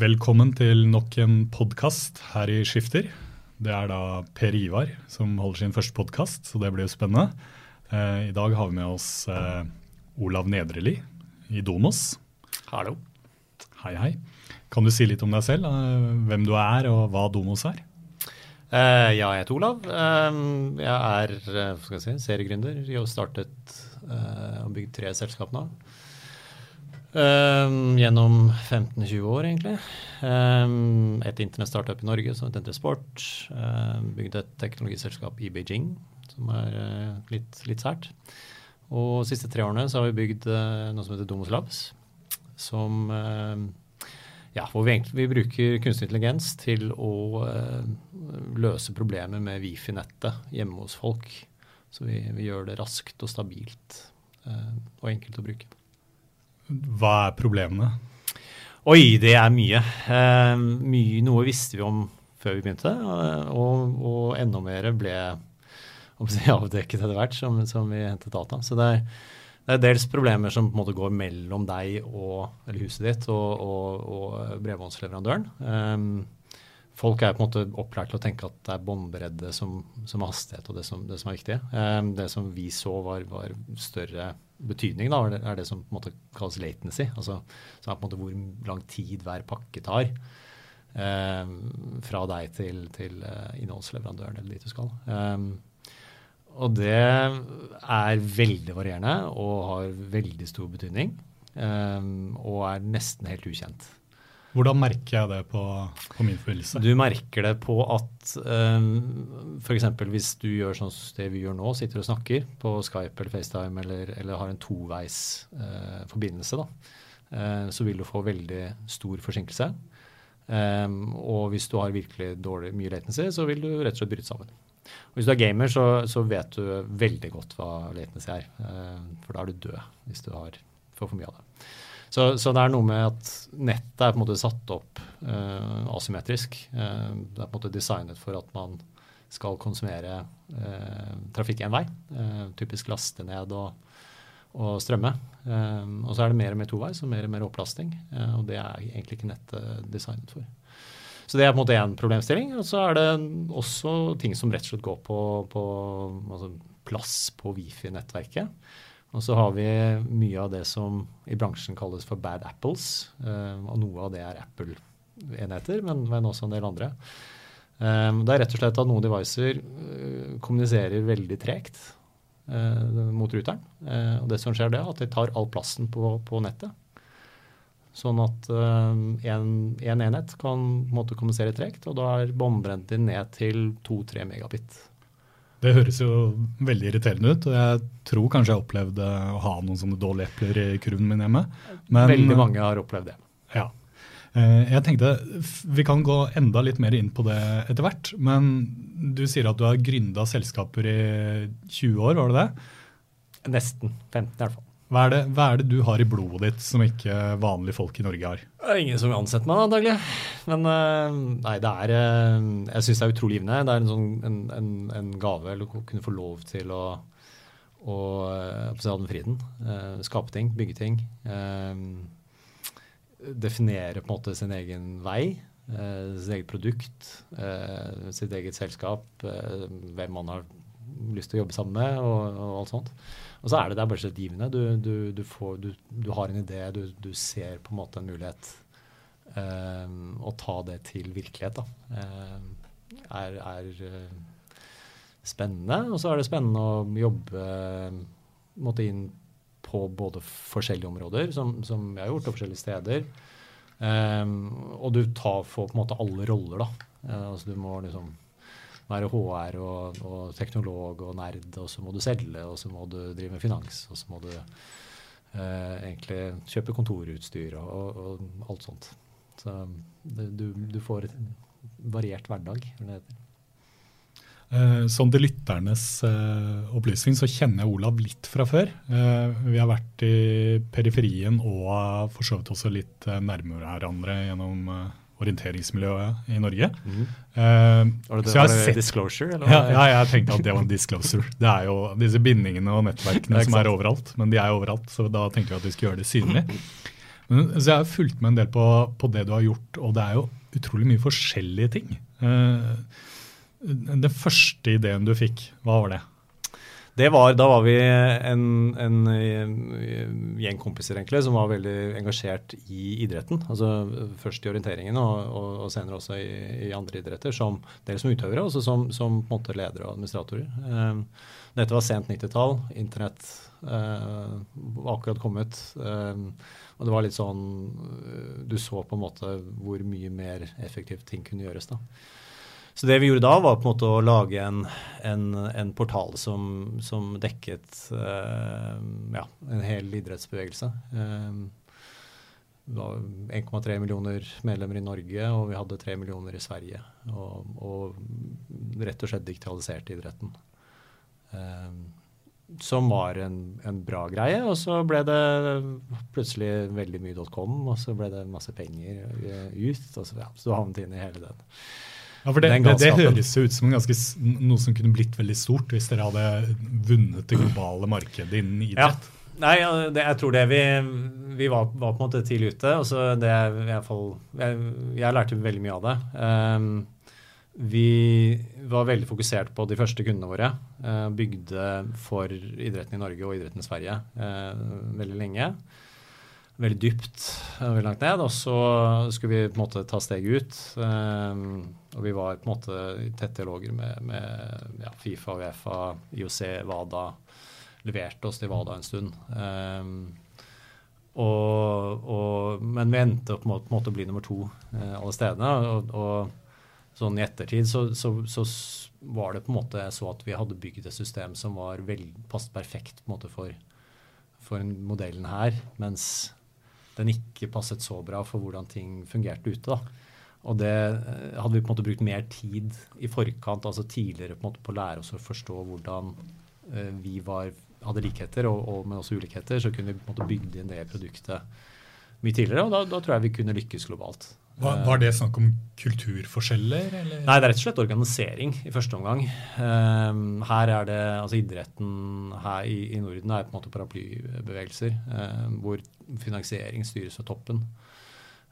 Velkommen til nok en podkast her i Skifter. Det er da Per Ivar som holder sin første podkast, så det blir jo spennende. Eh, I dag har vi med oss eh, Olav Nedreli i Donos. Hallo. Hei, hei. Kan du si litt om deg selv? Eh, hvem du er, og hva Donos er? Eh, ja, jeg heter Olav. Eh, jeg er eh, skal jeg si, seriegründer. Jeg har startet eh, og bygd tre selskap nå. Eh, gjennom 15-20 år, egentlig. Um, et internett-startup i Norge som heter Sport. Um, bygde et teknologiselskap i Beijing, som er uh, litt, litt sært. Og de siste tre årene så har vi bygd uh, noe som heter Domos Labs. Som uh, ja, hvor vi, egentlig, vi bruker kunstig intelligens til å løse problemer med Wifi-nettet hjemme hos folk. Så vi, vi, gjør det raskt og stabilt og enkelt å bruke. Hva er problemene? Oi, det er mye. Eh, mye. Noe visste vi om før vi begynte, og, og enda mer ble avdekket etter hvert som, som, vi hentet data. Så det er, det er, dels problemer som på en måte går mellom deg og eller huset ditt og, og, og bredbåndsleverandøren. Eh, folk er på en måte opplært til å tenke at det er båndbredde som, som hastighet og det som, det som er viktig. Eh, det som vi så var, var større betydning, da, er det som på en måte kalles latency. altså så er på en måte Hvor lang tid hver pakke tar eh, fra deg til, til uh, innholdsleverandøren eller dit du skal. Um, og det er veldig varierende og har veldig stor betydning. og er nesten helt ukjent. Hvordan merker jeg det på, på min følelse? Du merker det på at um, f.eks. hvis du gjør sånn som det vi gjør nå, sitter og snakker på Skype eller FaceTime eller, eller har en toveis uh, forbindelse, da, uh, så vil du få veldig stor forsinkelse. Um, og hvis du har virkelig dårlig, mye latency, så vil du rett og slett bryte sammen. Og hvis du er gamer, så, så vet du veldig godt hva latency er. Uh, for da er du død hvis du for, for mye av det. Så, så, det er noe med at nettet er på en måte satt opp uh, asymmetrisk. Uh, det er på en måte designet for at man skal konsumere uh, trafikk én vei. typisk laste ned og, og strømme. og så er det mer og mer toveis og mer og mer opplasting. og det er egentlig ikke nettet designet for. Så det er på en måte én problemstilling. Og så er det også ting som rett og slett går på, på altså plass på Wifi-nettverket. Og så har vi mye av det som i bransjen kalles for bad apples. Uh, og noe av det er Apple-enheter, men, men, også en del andre. Um, det er rett og slett at noen devicer uh, kommuniserer veldig tregt uh, mot ruteren. og det som skjer, det er at de tar all plassen på, på nettet. Sånn at én en, en enhet kan måtte kommunisere tregt, og da er båndbredden ned til 2-3 megabit. Det høres jo veldig irriterende ut. og Jeg tror kanskje jeg opplevde å ha noen sånne dårlige epler i kurven min hjemme. Men, veldig mange har opplevd det. Ja. Eh, jeg tenkte Vi kan gå enda litt mer inn på det etter hvert. Men du sier at du har gründa selskaper i 20 år, var det det? Nesten. 15 i hvert fall. Hva er, det, hva er, det, du har i blodet ditt som ikke vanlige folk i Norge har? Det er ingen som vil ansette meg, antagelig. Men uh, nei, det er uh, Jeg syns det er utrolig givende. Det er en, sånn, en, en, en gave å kunne få lov til å, å ha den friheten. Skape ting, bygge ting. definere på en måte sin egen vei. sitt eget produkt. sitt eget selskap. hvem man har lyst til å jobbe sammen med, og, og alt sånt. Og så er det, det er bare så givende. Du, du, du, får, du, har en idé, du, ser på en måte en mulighet. Um, å ta det til virkelighet da, um, er, er uh, spennende. Og så er det spennende å jobbe måtte inn på både forskjellige områder, som, som, jeg har gjort, og forskjellige steder. Um, og du tar, får på en måte alle roller, da. Uh, altså du må liksom være HR og, og, teknolog og nerd, og så må du selge, og så må du drive med finans, og så må du eh, egentlig kjøpe kontorutstyr og, og, alt sånt. Så det, du, du, får variert hverdag. Eh, sånn til lytternes eh, opplysning så kjenner jeg Olav litt fra før. Eh, vi har vært i periferien og for så vidt også litt eh, nærmere hverandre gjennom eh, orienteringsmiljøet i Norge. Mm. Uh, var det, var det sett, disclosure? Ja, ja, jeg tenkte at det var en disclosure. Det er jo disse bindingene og nettverkene er som er overalt. Men de er overalt, så da tenkte vi at vi skulle gjøre det synlig. Men, så jeg har fulgt med en del på, på, det du har gjort, og det er jo utrolig mye forskjellige ting. Uh, den første ideen du fikk, hva var det? Var, Da var vi en, en, gjeng kompiser egentlig, som var veldig engasjert i idretten. altså Først i orienteringen og, og, og senere også i, i, andre idretter. som Dels som utøvere, og som, som på en måte ledere og administratorer. Um, dette var sent 90-tall. Internett var akkurat kommet. Um, og det var litt sånn Du så på en måte hvor mye mer effektivt ting kunne gjøres. da. Så det vi gjorde da, var på en måte å lage en, en, en portal som, som dekket uh, ja, en hel idrettsbevegelse. Var 1,3 millioner medlemmer i Norge, og vi hadde 3 millioner i Sverige. Og, og rett og slett digitaliserte idretten. Uh, som var en, en, bra greie. Og så ble det plutselig veldig mye .com, og så ble det masse penger ut. Og så, ja, så havnet inn i hele den. Ja, for det, det, det høres ut som ganske, noe som kunne blitt veldig stort hvis dere hadde vunnet det globale markedet innen idrett. Ja. Nei, det, jeg tror det vi, vi var, var, på en måte tidlig ute. og så det i hvert fall, jeg, jeg, lærte veldig mye av det. Um, vi var veldig fokusert på de første kundene våre. Uh, bygde for idretten i Norge og idretten i Sverige uh, veldig lenge veldig dypt veldig langt ned. Og så skulle vi på en måte ta steget ut. Um, og vi var på en måte i tette dialoger med, med ja, Fifa, Uefa, IOC, WADA. Leverte oss til WADA en stund. Um, og, og, men vi endte opp med, å bli nummer to uh, alle stedene. Og, og sånn i ettertid så, så, så, var det på en måte så at vi hadde bygd et system som var vel, passet perfekt på en måte for, for modellen her. Mens den ikke passet så bra for hvordan ting fungerte ute. da. Og det eh, hadde vi på en måte brukt mer tid i forkant, altså tidligere på en måte på å lære oss å forstå hvordan uh, vi var, hadde likheter, og, og, men også ulikheter, så kunne vi på en måte bygd inn det produktet mye tidligere. Og da, da tror jeg vi kunne lykkes globalt. Var, var, det snakk om kulturforskjeller? Eller? Nei, det er rett og slett organisering i første omgang. Um, her er det, altså Idretten her i, i, Norden er på en måte paraplybevegelser, um, hvor finansiering styres av toppen.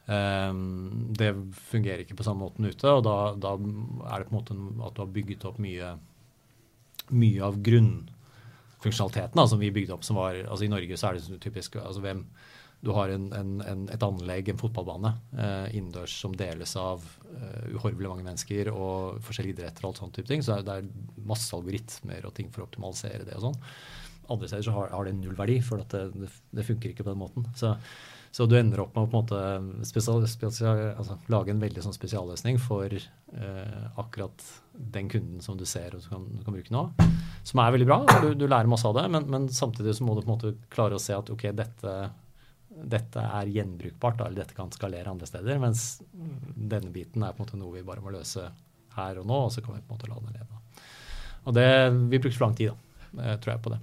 Um, det fungerer ikke på samme måten ute, og da, da, er det på en måte at du har bygget opp mye, mye av grunnfunksjonaliteten da, som vi bygde opp. som var, altså I Norge så er det typisk altså hvem du har en, en, et anlegg, en fotballbane, eh, innendørs som deles av eh, uhorvelig mange mennesker og forskjellige idretter og alt sånt type ting. Så det er masse algoritmer og ting for å optimalisere det og sånn. Andre steder så har, har det null verdi, for det, det, det, funker ikke på den måten. Så, så, du ender opp med å på en måte spesial, spesial, altså, lage en veldig sånn spesialløsning for eh, akkurat den kunden som du ser og du kan, du kan bruke nå. Som er veldig bra. Du, du lærer masse av det, men, men, samtidig så må du på en måte klare å se at ok, dette dette er gjenbrukbart, eller dette kan skalere andre steder. Mens denne biten er på en måte noe vi bare må løse her og nå, og så kan vi på en måte la den leve. Og det, Vi brukte for lang tid, da, tror jeg på det.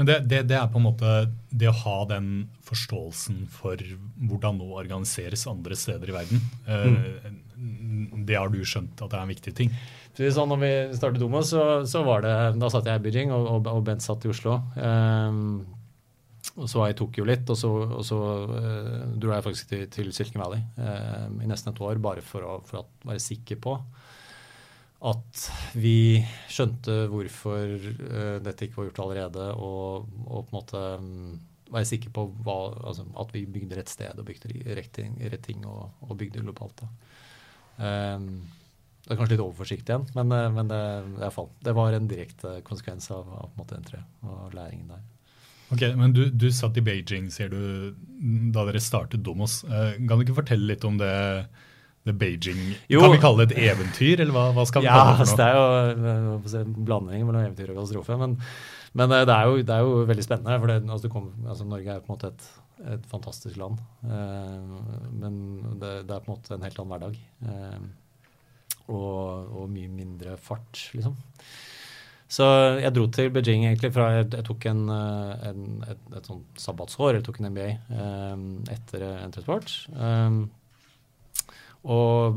Men det, det, det, er på en måte det å ha den forståelsen for hvordan noe organiseres andre steder i verden. Mm. Det har du skjønt at det er en viktig ting? Så når vi startet Domo, så, så, var det, da satt jeg i Beijing, og, og, og Bent satt i Oslo. Um, og så var jeg i Tokyo litt, og så, og så uh, dro jeg faktisk til, til Silicon Valley uh, i nesten et år bare for å, for være sikker på at vi skjønte hvorfor uh, dette ikke var gjort allerede, og, og på en måte um, være sikker på hva, altså, at vi bygde rett sted og bygde rett ting, rett ting og, og, bygde globalt. Um, det er kanskje litt overforsiktig igjen, men, men det, det, var en direkte konsekvens av, av måte, entry og læringen der. Ok, Men du, du, satt i Beijing, sier du, da dere startet Domos. Eh, kan du ikke fortelle litt om det, det Beijing jo. Kan vi kalle det et eventyr, eller hva, hva skal vi ja, kalle det? for noe? det er jo en blanding mellom eventyr og katastrofe. Men, men eh, det, er jo, det, er jo, veldig spennende. for det, altså, kom, altså, Norge er på en måte et, et fantastisk land. Eh, men det, det, er på en måte en helt annen hverdag. Eh, og, og mye mindre fart, liksom. Så jeg dro til Beijing egentlig fra Jeg, jeg tok en, eh, en, et, et sånt sabbatsår, jeg tok en MBA um, eh, etter Entresport. Um, og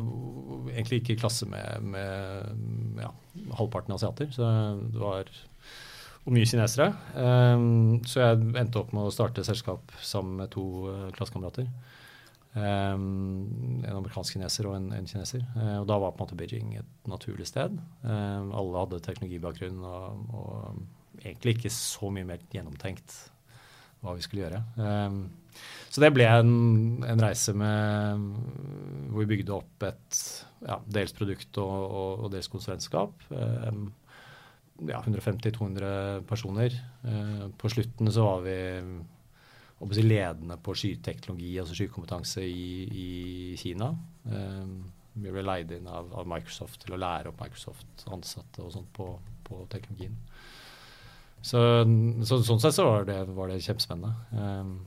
egentlig ikke i klasse med, med ja, halvparten asiater. Så det var og mye kinesere. Um, så jeg endte opp med å starte selskap sammen med to uh, klassekamerater. Um, en amerikansk kineser og en, en kineser. Uh, og da var på en måte Beijing et naturlig sted. Um, alle hadde teknologibakgrunn og, og egentlig ikke så mye mer gjennomtenkt hva vi skulle gjøre. Um, så det ble en, en, reise med, hvor vi bygde opp et ja, dels produkt og, og, og dels konsulentskap. Um, ja, 150-200 personer. Uh, på slutten så var vi si, ledende på skyteknologi, altså skykompetanse i, i Kina. Um, vi ble leid inn av, av, Microsoft til å lære opp Microsoft-ansatte og sånt på, på teknologien. Så, så, sånn sett så var det, var det kjempespennende. Um,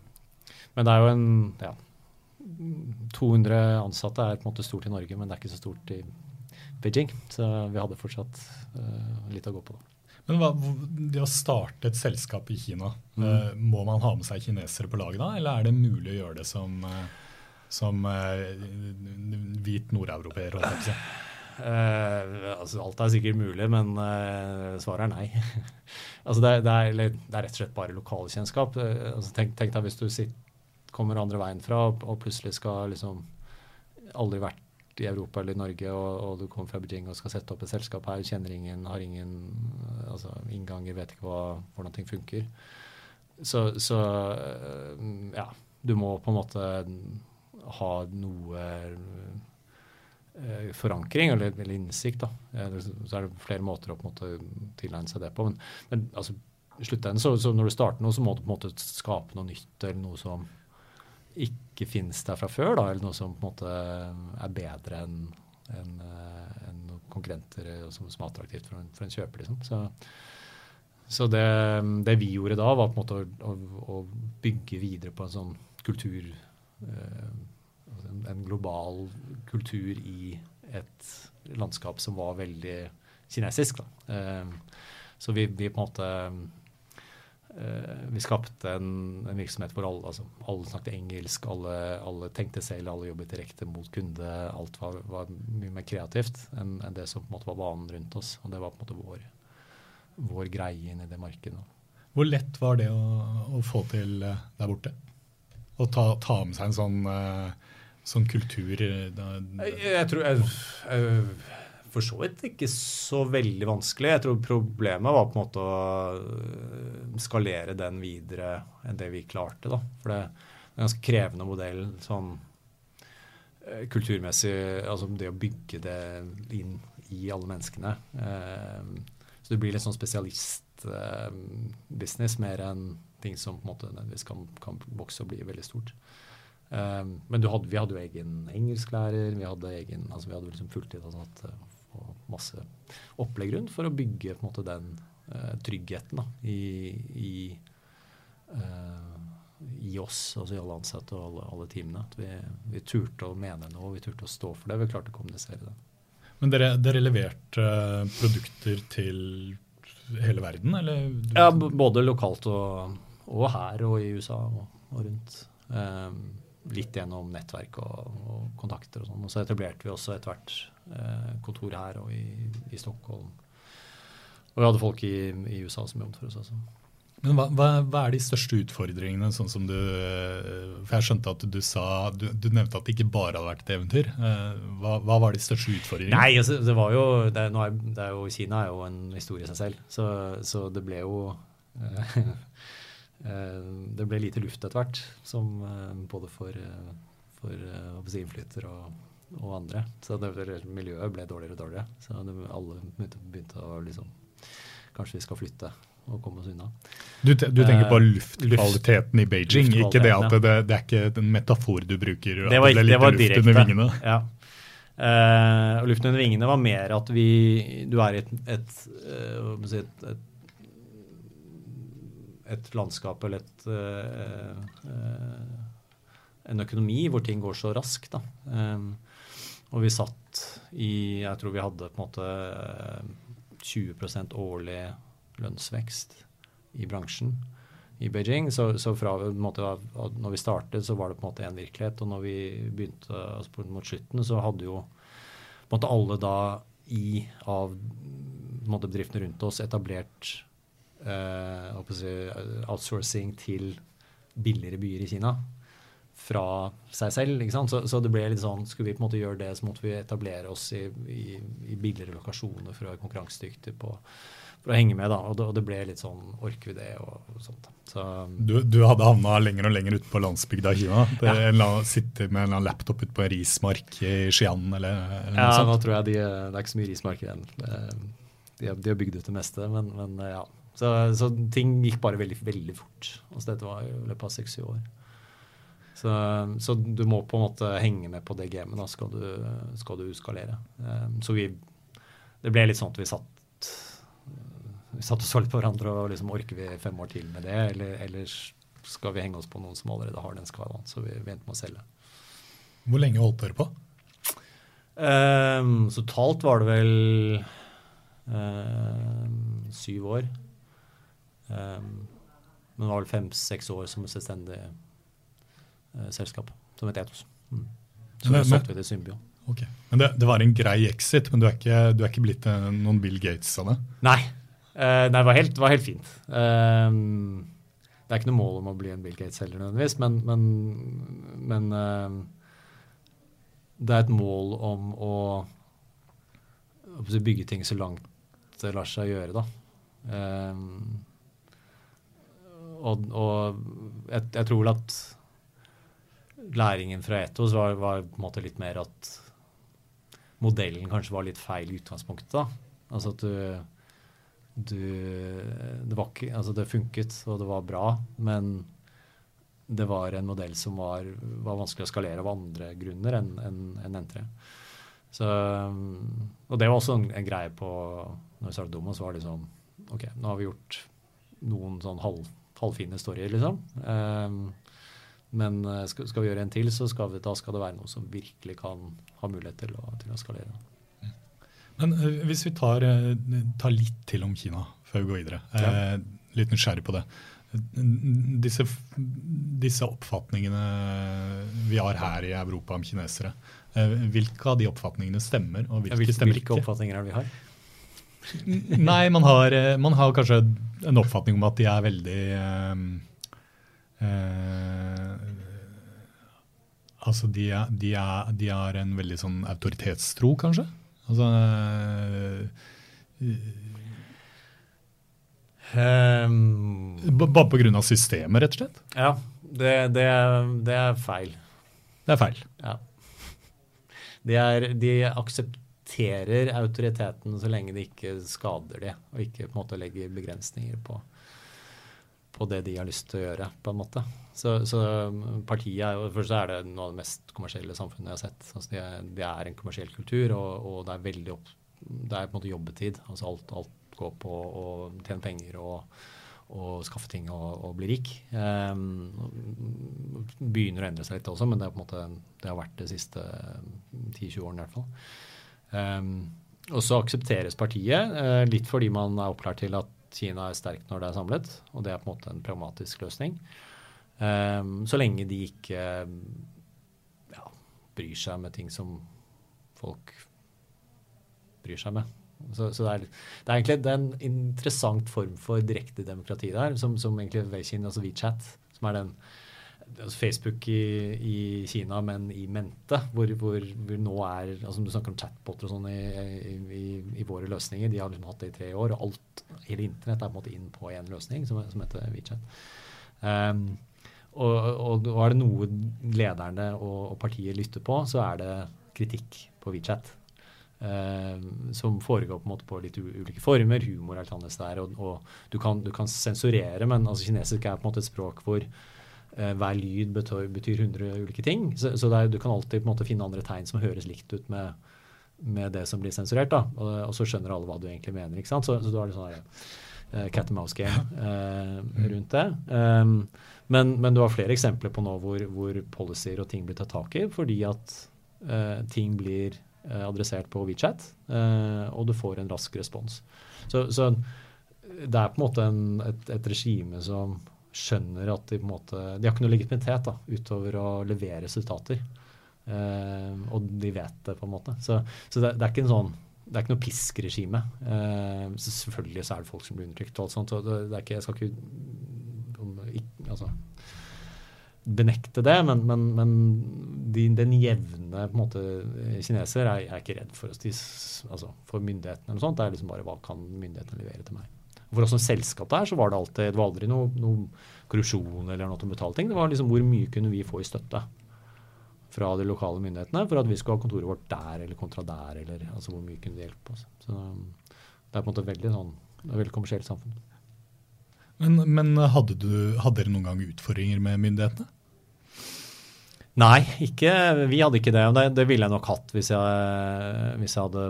men det er jo en ja, 200 ansatte er på en måte stort i Norge, men det er ikke så stort i Beijing. Så vi hadde fortsatt uh, litt å gå på. da. Men hva, Det å starte et selskap i Kina, mm. uh, må man ha med seg kinesere på laget da, eller er det mulig å gjøre det som, uh, som hvit nordeuropeer? Uh, altså, alt er sikkert mulig, men uh, svaret er nei. altså, det, det, er, det, er, rett og slett bare lokalkjennskap. Uh, altså, tenk, tenk, deg hvis du sitter, kommer andre veien fra og, og plutselig skal liksom aldri vært i Europa eller Norge, og, og, du kommer fra Beijing og skal sette opp et selskap her, kjenner ingen, har ingen altså, innganger, vet ikke hva, hvordan ting funker. Så, så ja, du må på en måte ha noe Eh, forankring eller, eller innsikt. Da. Så er det flere måter å på en måte tilegne seg det på. Men, men altså, sluttenden, så, så, når du starter noe, så må du på en måte skape noe nytt eller noe som ikke finnes der fra før. Da, eller noe som på en måte er bedre enn en, en eh, konkurrenter som, som er attraktivt for en, for en kjøper. Liksom. Så, så det, det, vi gjorde da, var på en måte å, å, å bygge videre på en sånn kultur eh, en, en, global kultur i et landskap som var veldig kinesisk. Eh, så vi, vi, på en måte eh, Vi skapte en, en virksomhet hvor alle, altså, alle snakket engelsk, alle, alle, tenkte selv, alle jobbet direkte mot kunde. Alt var, var mye mer kreativt enn, enn, det som på en måte var vanen rundt oss. Og det var på en måte vår, vår greie inn i det markedet. Hvor lett var det å, å få til eh, der borte? Å ta, ta med seg en sånn uh, sånn kultur? Eh, da. Jeg, jeg, tror jeg, jeg, For så vidt ikke så veldig vanskelig. Jeg tror problemet var på en måte å eh, skalere den videre enn det vi klarte. da. For det er en ganske krevende modell sånn eh, kulturmessig. Altså det å bygge det inn i alle menneskene. Så det blir litt sånn spesialistbusiness mer enn ting som på en måte kan, kan vokse og bli veldig stort. Um, men hadde, vi hadde jo egen engelsklærer, vi hadde egen, altså vi hadde liksom fulltid altså og masse opplegg rundt for å bygge på en måte den uh, tryggheten da, i, i, uh, i, oss, altså i alle ansatte og alle, alle teamene. At vi, vi, turte å mene noe, vi turte å stå for det. Vi klarte å kommunisere det. Men dere, dere leverte uh, produkter til hele verden, eller? Ja, både lokalt og, og her og i USA og, og rundt. Um, litt gjennom nettverk og, og kontakter og sånn. Og så etablerte vi også etter hvert eh, kontor her og i, i, Stockholm. Og vi hadde folk i, i USA som jobbet for oss også. Men hva, hva, hva, er de største utfordringene? sånn som du, eh, for Jeg skjønte at du sa, du, du nevnte at det ikke bare hadde vært et eventyr. Eh, hva, hva var de største utfordringene? Nei, altså, det var jo, det er, det er jo, Kina er jo en historie i seg selv. Så, så det ble jo Eh, det ble lite luft etter hvert, som eh, både for, eh, for si, innflytter og, og, andre. Så det, miljøet ble dårligere og dårligere. Så det, alle begynte å liksom Kanskje vi skal flytte og komme oss unna. Du, du tenker på luftkvaliteten i Beijing, ikke det at det, det, er ikke en metafor du bruker? Det var, det var luft under vingene? Ja. Uh, og luften under vingene var mer at vi, du er i et, et, uh, et, et et landskap eller et, eh, eh, en økonomi hvor ting går så raskt. Da. Eh, og vi satt i Jeg tror vi hadde på en måte 20% årlig lønnsvekst i bransjen i Beijing. Så, så fra måte, når vi startet, så var det på en måte én virkelighet. Og når vi begynte altså mot slutten, så hadde jo på en måte alle da i av måte, bedriftene rundt oss etablert outsourcing til billigere byer i Kina fra seg selv. ikke? Så, så, det ble litt sånn, skulle vi på en måte gjøre det, så måtte vi etablere oss i, i, i billigere lokasjoner for å være konkurransedyktige på for å henge med. da, og det, og det, ble litt sånn Orker vi det? og, og sånt. Så, du, du, hadde havna lenger og lenger ute på landsbygda i Kina? Det, ja. en, sitte med en laptop ute på en rismark i Xi'an eller, eller ja, noe sånt? Ja, nå tror jeg de, det er ikke så mye rismark igjen. De, de har bygd ut det meste, men, men ja. Så, så, ting gikk bare veldig, veldig fort. Altså, dette var i løpet av seks-syv år. Så, så, du må på en måte henge med på det gamet, da skal du, skal du skalere. Så vi Det ble litt sånn at vi satt vi satt og så litt på hverandre og liksom orker vi fem år til med det, eller, eller skal vi henge oss på noen som allerede har den skalaen? Så vi, vi endte med å selge. Hvor lenge holdt dere på? Um, så totalt var det vel um, syv år. Um, men var vel fem-seks år som selvstendig uh, selskap, som het Etos. Mm. Så men, solgte vi til Symbio. Okay. Men det, det, var en grei exit, men du er ikke, du er ikke blitt noen Bill Gates av det? Nei, Uh, nei, det var helt, det var helt fint. Uh, det er ikke noe mål om å bli en Bill Gates heller, nødvendigvis, men, men, men uh, det er et mål om å, å bygge ting så langt det lar seg gjøre, da. Og, og jeg, jeg, tror vel at læringen fra Etos var, var, på en måte litt mer at modellen kanskje var litt feil i utgangspunktet. da. Altså at du du det, var ikke, altså det funket, og det var bra, men det var en modell som var, var vanskelig å skalere av andre grunner enn en, en N3. Så, og det var også en, en greie på Når vi startet Domo, så var det liksom OK, nå har vi gjort noen sånn halv, halvfine storyer, liksom. Um, men eh, skal, skal, vi gjøre en til, så skal vi, da skal det være noe som virkelig kan ha mulighet til å, til å skalere. Men uh, Hvis vi tar, uh, tar, litt til om Kina før vi går videre. Ja. Litt nysgjerrig på det. Disse, disse, oppfatningene vi har her i Europa om kinesere, hvilke av de oppfatningene stemmer, og hvilke, hvilke stemmer ikke? Hvilke oppfatninger er det vi har? Nei, man har, man har, kanskje en oppfatning om at de er veldig Altså, de er, de, er, de er en veldig sånn autoritetstro, kanskje? Altså um, Bare pga. systemet, rett og slett? Ja, det, det, det, er, feil. Det er feil. Ja. De, er, de, aksepterer autoriteten så lenge det ikke skader det, og ikke på en måte legger begrensninger på, på det de har lyst til å gjøre. på en måte. Så, så partiet er jo, først er det noe av det mest kommersielle samfunnet jeg har sett. Altså det, det, er en kommersiell kultur, og, og det er veldig opp, det er på en måte jobbetid. Altså alt, alt går på å tjene penger og, og skaffe ting og, og bli rik. Um, begynner å endre seg litt også, men det, er på en måte, det har vært de siste 10-20 årene i hvert fall. Um, og så aksepteres partiet, uh, litt fordi man er opplært til at Kina er sterkt når det er samlet, og det er på en måte en pragmatisk løsning. Um, så lenge de ikke ja, bryr seg med ting som folk bryr seg med. Så, så det, er, det, er, egentlig det er en interessant form for direkte demokrati der, som, som egentlig Weixin, altså WeChat, som er den Facebook i, i, Kina, men i mente, hvor, hvor, hvor nå er altså Du snakker om chatboter og sånn i, i, i, våre løsninger. De har liksom hatt det i tre år, og alt, hele internett er på en måte inn på én løsning, som, som heter WeChat. Um, og, og, og, er det noe lederne og, og, partiet lytter på, så er det kritikk på WeChat. Eh, som foregår på en måte på litt ulike former. Humor er litt annerledes der. Og, du, kan, du, kan, sensurere, men altså, kinesisk er på en måte et språk hvor hver lyd betyr, betyr 100 ulike ting. Så, så er, du kan alltid på en måte finne andre tegn som høres likt ut med, med det som blir sensurert. da, og, og, så skjønner alle hva du egentlig mener. ikke sant? Så, så du har litt sånn uh, cat and mouse game uh, rundt det. Um, men, men, du har flere eksempler på nå hvor, hvor policyer og ting blir tatt tak i fordi at uh, ting blir adressert på WeChat, og du får en rask respons. Så, så, det er på en måte en, et, et, regime som skjønner at de på en måte, de har ikke noe legitimitet da, utover å levere resultater. og de vet det, på en måte. Så, så det, det, er ikke en sånn det er ikke noe piskregime. Eh, selvfølgelig så er det folk som blir undertrykt. og alt sånt, så det, det ikke, Jeg skal ikke, ikke altså, benekte det, men, men, men de, den jevne på en måte, kineser er, er ikke redd for, oss, altså, for myndighetene. eller noe sånt. Det er liksom bare hva kan myndighetene levere til meg. For oss som selskap der, så var det alltid, det var aldri noe, noe korrupsjon eller noe til å betale ting. Det var liksom hvor mye kunne vi få i støtte fra de lokale myndighetene for at vi skulle ha kontoret vårt der eller kontra der, eller altså hvor mye kunne de hjelpe oss. Så det er på en måte veldig sånn, det er veldig kommersielt samfunn. Men, men hadde, du, hadde dere noen gang utfordringer med myndighetene? Nei, ikke, vi hadde ikke det. det. Det, ville jeg nok hatt hvis jeg, hvis jeg hadde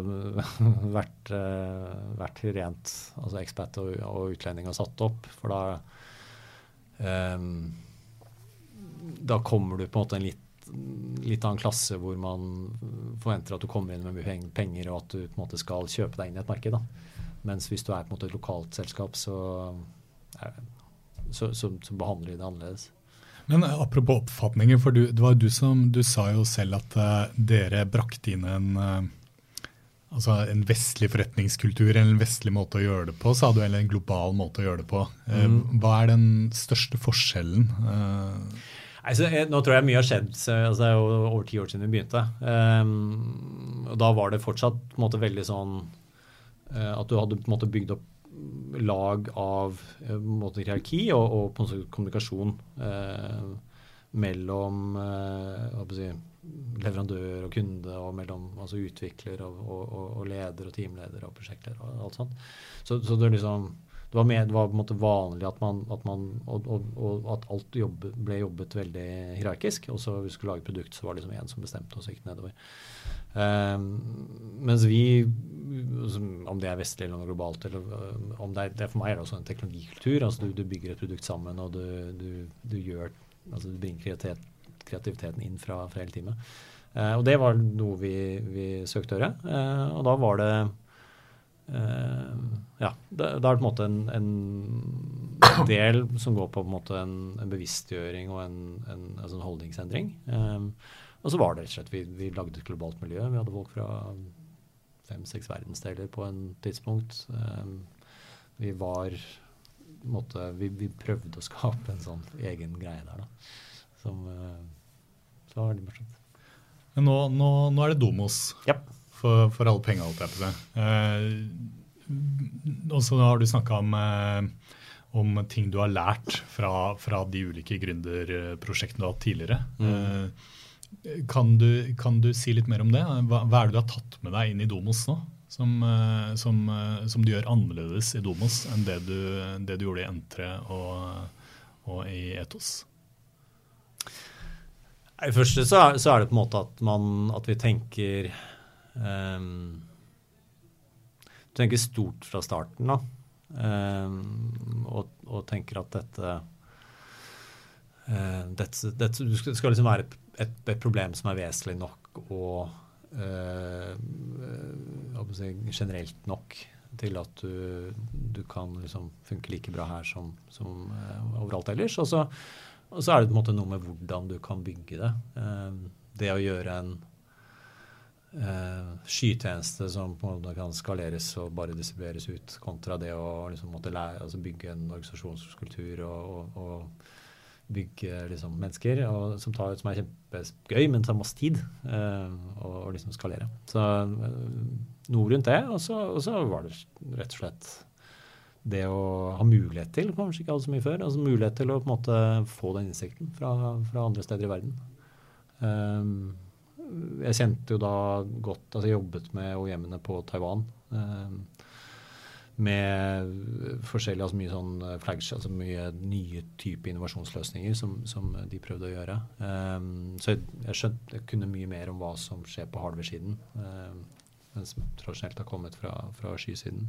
vært, eh, vært, rent altså ekspat og, og utlending og satt opp. For da um, Da kommer du på en måte en litt, litt annen klasse hvor man forventer at du kommer inn med mye penger, og at du på en måte skal kjøpe deg inn i et marked. Da. Mens hvis du er på en måte et lokalt selskap, så, så, så, så behandler de det annerledes. Men apropos oppfatninger, for du, det var du som du sa jo selv at uh, dere brakte inn en, uh, altså en vestlig forretningskultur, eller en vestlig måte å gjøre det på, sa du, eller en global måte å gjøre det på. Uh, mm. Hva er den største forskjellen? Altså, jeg, nå tror jeg mye har skjedd. Altså, det er jo over ti år siden vi begynte. Um, og Da var det fortsatt på en måte veldig sånn at du hadde på en måte bygd opp lag av eh, måte, hierarki og, og kommunikasjon eh, mellom eh, si, leverandør og kunde, og mellom altså, utvikler og, og, og, leder og teamleder og prosjektleder og alt sånt. Så, så det, liksom, det, var med, det var på en måte vanlig at man, at man og, at alt jobb, ble jobbet veldig hierarkisk. Og så hvis vi skulle lage et produkt, så var det liksom som bestemte, og så gikk det nedover. Um, mens vi om det er vestlig eller globalt. Eller, øh, om det, er, det For meg er det også en teknologikultur. altså Du, du bygger et produkt sammen, og du, du, du gjør, altså du bringer kreativitet, kreativiteten inn fra, fra hele teamet. Eh, og det var noe vi, vi søkte å gjøre. Eh, og da var det eh, Ja, da er det på en måte en, en, del som går på, på en, en, en bevisstgjøring og en, en, altså holdningsendring. Eh, og så var det rett og slett vi, vi lagde et globalt miljø. Vi hadde folk fra fem-seks verdensdeler på en tidspunkt. Um, vi var måte, vi, vi, prøvde å skape en sånn egen greie der, da. Som uh, så var veldig morsomt. Men nå, nå, nå, er det Domos yep. for, for, alle penga, holdt jeg på å si. Uh, og så har du snakka om, uh, om ting du har lært fra, fra de ulike gründerprosjektene du har hatt tidligere. Mm. Kan du, kan du, si litt mer om det? Hva, hva, er det du har tatt med deg inn i Domos nå? Som, eh, som, eh, som du gjør annerledes i Domos enn det du, det du gjorde i Entre og, og i Etos? I første så er, så er, det på en måte at, man, at vi tenker um, tenker stort fra starten, da. Um, og, og, tenker at dette, dette, dette Det skal liksom være et et, problem som er vesentlig nok og øh, si, generelt nok til at du, du kan liksom funke like bra her som, som overalt ellers. Og så, og så, er det på en måte noe med hvordan du kan bygge det. Det å gjøre en skytjeneste som på en måte kan skaleres og bare distribueres ut, kontra det å liksom måtte lære, altså bygge en organisasjonskultur og, og, og bygge liksom, mennesker, og, som, tar, som, er kjempegøy, men tar masse tid å liksom skalere. Så uh, noe rundt det. Og så, og så, var det rett og slett det å ha mulighet til, kanskje ikke alle så mye før, altså mulighet til å på en måte få den innsikten fra, fra andre steder i verden. Um, jeg kjente jo da godt Altså jeg jobbet med OEM-ene på Taiwan. Um, med forskjellige, altså mye sånn flagship, flags, altså mye nye typer innovasjonsløsninger som, som, de prøvde å gjøre. Um, så jeg, jeg, skjønte, jeg kunne mye mer om hva som skjer på hardware-siden, um, men som tradisjonelt har kommet fra, fra skysiden.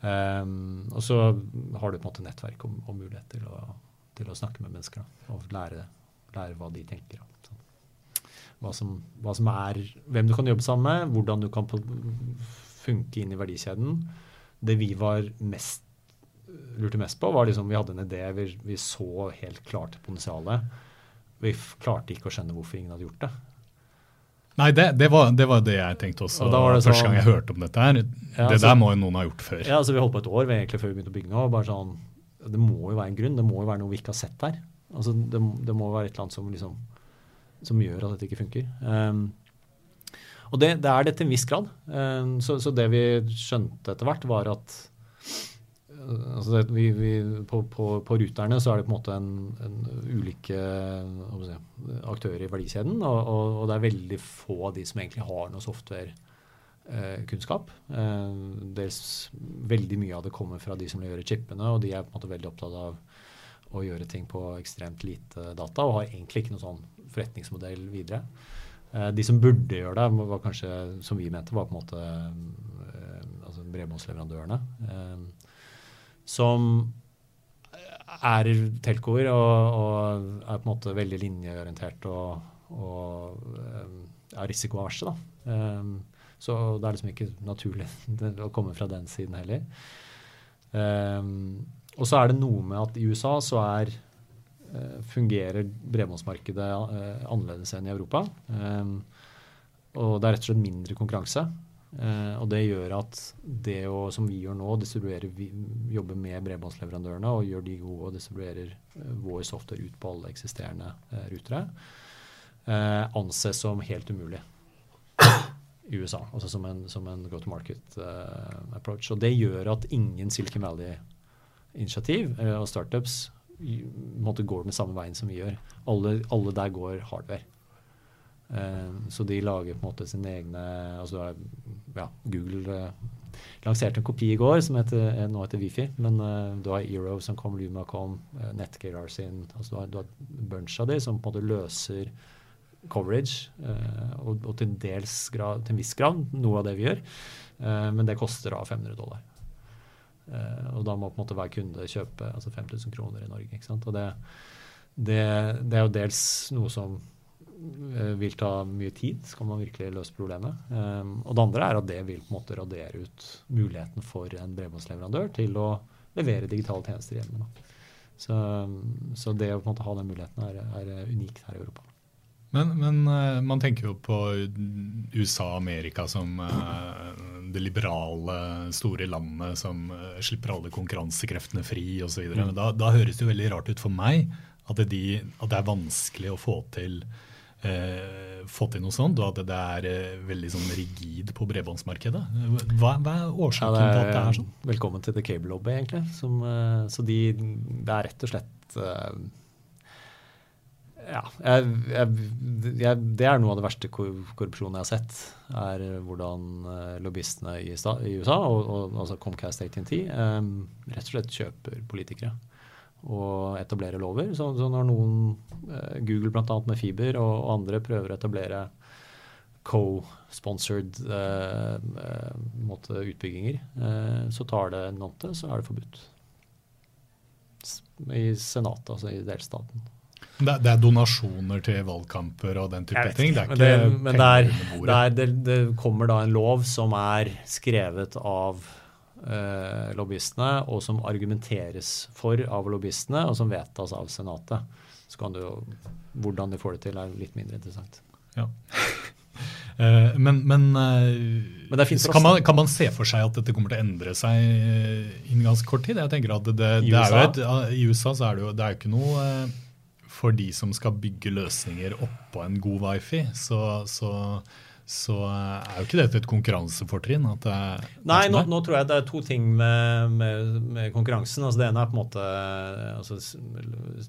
Um, og så har du på en måte nettverk og, og mulighet til å, til å, snakke med mennesker da, og lære, lære, hva de tenker. Da. Hva som, hva som, er, hvem du kan jobbe sammen med, hvordan du kan funke inn i verdikjeden det vi var mest lurte mest på, var liksom vi hadde en idé. Vi, vi så helt klart potensialet. Vi klarte ikke å skjønne hvorfor ingen hadde gjort det. Nei, det, det, var, det, var, det jeg tenkte også første sånn, gang jeg hørte om dette. her. Ja, det så, der må jo noen ha gjort før. Ja, altså Vi holdt på et år egentlig før vi begynte å bygge nå. bare sånn, Det må jo være en grunn. Det må jo være noe vi ikke har sett der. Altså, det, det må være et eller annet som, liksom, som gjør at dette ikke funker. Um, og det, det, er det til en viss grad. Um, så, så, det vi skjønte etter hvert, var at altså det, vi, vi, på, på, på, ruterne så er det på en måte en, en ulike si, aktører i verdikjeden. Og, og, og, det er veldig få av de som egentlig har noe software-kunnskap. Eh, eh, dels veldig mye av det kommer fra de som gjør chipene, og de er på en måte veldig opptatt av å gjøre ting på ekstremt lite data, og har egentlig ikke noen sånn forretningsmodell videre. Eh, de som burde gjøre det, var kanskje, som vi mente, var på en måte eh, altså bredbåndsleverandørene. Eh, som er telcoer og, og, er på en måte veldig linjeorientert og, og er risikoaverse. da. så det er liksom ikke naturlig å komme fra den siden heller. Og så er det noe med at i USA så er, fungerer bredbåndsmarkedet uh, annerledes enn i Europa. Um, og det er rett og slett mindre konkurranse. Og det gjør at det å, som vi gjør nå, distribuere, vi jobber med bredbåndsleverandørene og gjør de gode og distribuerer vår software ut på alle eksisterende rutere, anses som helt umulig i USA. Altså som en, som en go to market approach. Og det gjør at ingen Silicon Valley-initiativ og startups går den samme veien som vi gjør. Alle, alle der går hardware. Uh, så de lager på en måte sine egne altså ja, Google uh, lanserte en kopi i går som heter, eh, nå heter Wifi. Men uh, du har Eero som kom, Lumacom, Netgear sin altså du har, du har bunch av de som på en måte løser coverage. Og, og, til, dels grad, til en viss grad noe av det vi gjør. men det koster da 500 dollar. Og da må på en måte hver kunde kjøpe altså 5000 kroner i Norge. ikke sant? Og det, det, det er jo dels noe som Eh, vil ta mye tid, skal man virkelig løse problemet. Um, og det andre er at det vil på en måte radere ut muligheten for en bredbåndsleverandør til å levere digitale tjenester hjemme. Så, så, det å på en måte ha den muligheten er, er unikt her i Europa. Men, men man tenker jo på USA og Amerika som det liberale, store landet som uh, slipper alle konkurransekreftene fri osv. Mm. Da, da høres det jo veldig rart ut for meg at det, de, at det er vanskelig å få til eh, få til noe sånt, og at det er eh, veldig sånn rigid på bredbåndsmarkedet. Hva, hva er årsaken ja, er, til at det er sånn? Velkommen til The Cable Lobby, egentlig. Som, uh, så de, det er rett og slett ja, jeg, jeg, jeg, Det er noe av det verste korrupsjonen jeg har sett. er Hvordan uh, lobbyistene i, i, USA, og, og altså Comcast ATNT, um, rett og slett kjøper politikere og etablerer lover. Så, så når noen, uh, Google bl.a. med fiber og, og, andre prøver å etablere co-sponsored uh, uh, utbygginger, eh, så tar det en måned, så er det forbudt. I senatet, altså i delstaten. Det, det, er donasjoner til valgkamper og den type ting? Det er ikke men det, men det, er, det, kommer da en lov som er skrevet av eh, lobbyistene, og som argumenteres for av lobbyistene, og som vedtas av Senatet. Så kan du jo, Hvordan de får det til, er litt mindre interessant. Ja. Eh, men, men, eh, men kan, man, kan, man, se for seg at dette kommer til å endre seg innen ganske kort tid? Jeg tenker at det, I, USA? Et, I USA så er det jo det er ikke noe for de som skal bygge løsninger oppå en god wifi. Så, så så eh, er jo ikke dette et konkurransefortrinn. Nei, nå, nå, tror jeg det er to ting med, med, med konkurransen. Altså det ene er på en måte altså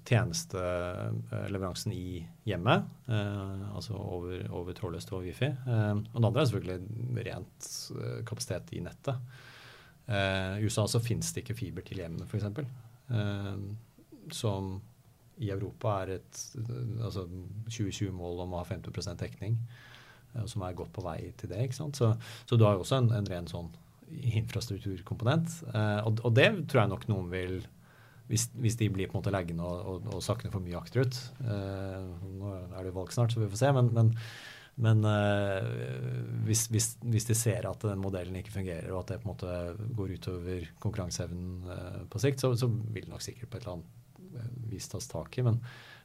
tjenesteleveransen i hjemmet. Eh, altså over, over trådløst og wifi. Eh, og det andre er selvfølgelig rent eh, kapasitet i nettet. Eh, USA så finnes det ikke fiber til hjemmet, f.eks. Eh, som i Europa er et altså 2020-mål om å ha 50 dekning. Eh, som er godt på vei til det. ikke sant? Så, så du har jo også en, en ren sånn infrastrukturkomponent. Eh, og, og, det tror jeg nok noen vil hvis, hvis de blir på en måte leggende og, og, og sakner for mye akterut. Eh, nå er det valg snart, så vi får se. Men, men, men eh, hvis, hvis, hvis, de ser at den modellen ikke fungerer, og at det på en måte går utover konkurranseevnen eh, på sikt, så, så, vil det nok sikkert på et eller annet eh, vis tas tak i. Men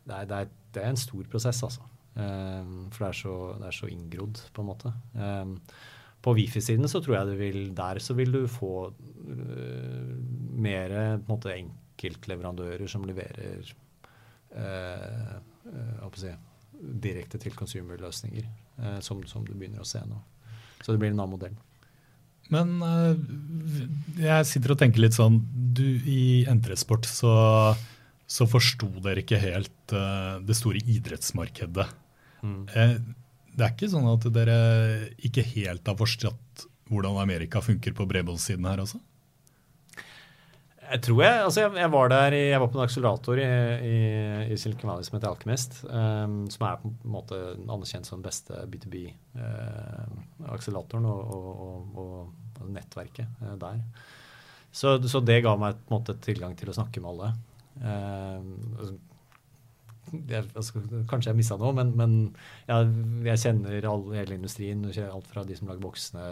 det er, det, er, det er, en stor prosess, altså. for det er, så, det er så inngrodd, på en måte. på Wifi-siden så tror jeg du vil Der så vil du få uh, mer på en måte enkeltleverandører som leverer uh, si, direkte til consumer-løsninger, som, som, du begynner å se nå. Så det blir en annen modell. Men jeg sitter og tenker litt sånn du, I N3sport så så forsto dere ikke helt uh, det store idrettsmarkedet. Mm. Eh, det er ikke sånn at dere ikke helt har forstått hvordan Amerika funker på bredbåndssiden her også? Jeg tror jeg. altså jeg, jeg, var der, jeg var på en akselerator i, i, i Silicon Valley som heter Alchemist. Um, som er på en måte anerkjent som den beste B2B-akseleratoren uh, og, og, og, og, nettverket uh, der. Så, så, det ga meg på en måte tilgang til å snakke med alle. Uh, jeg, altså, kanskje jeg mista noe, men, men ja, jeg kjenner all, hele industrien. Alt fra de som lager boksene,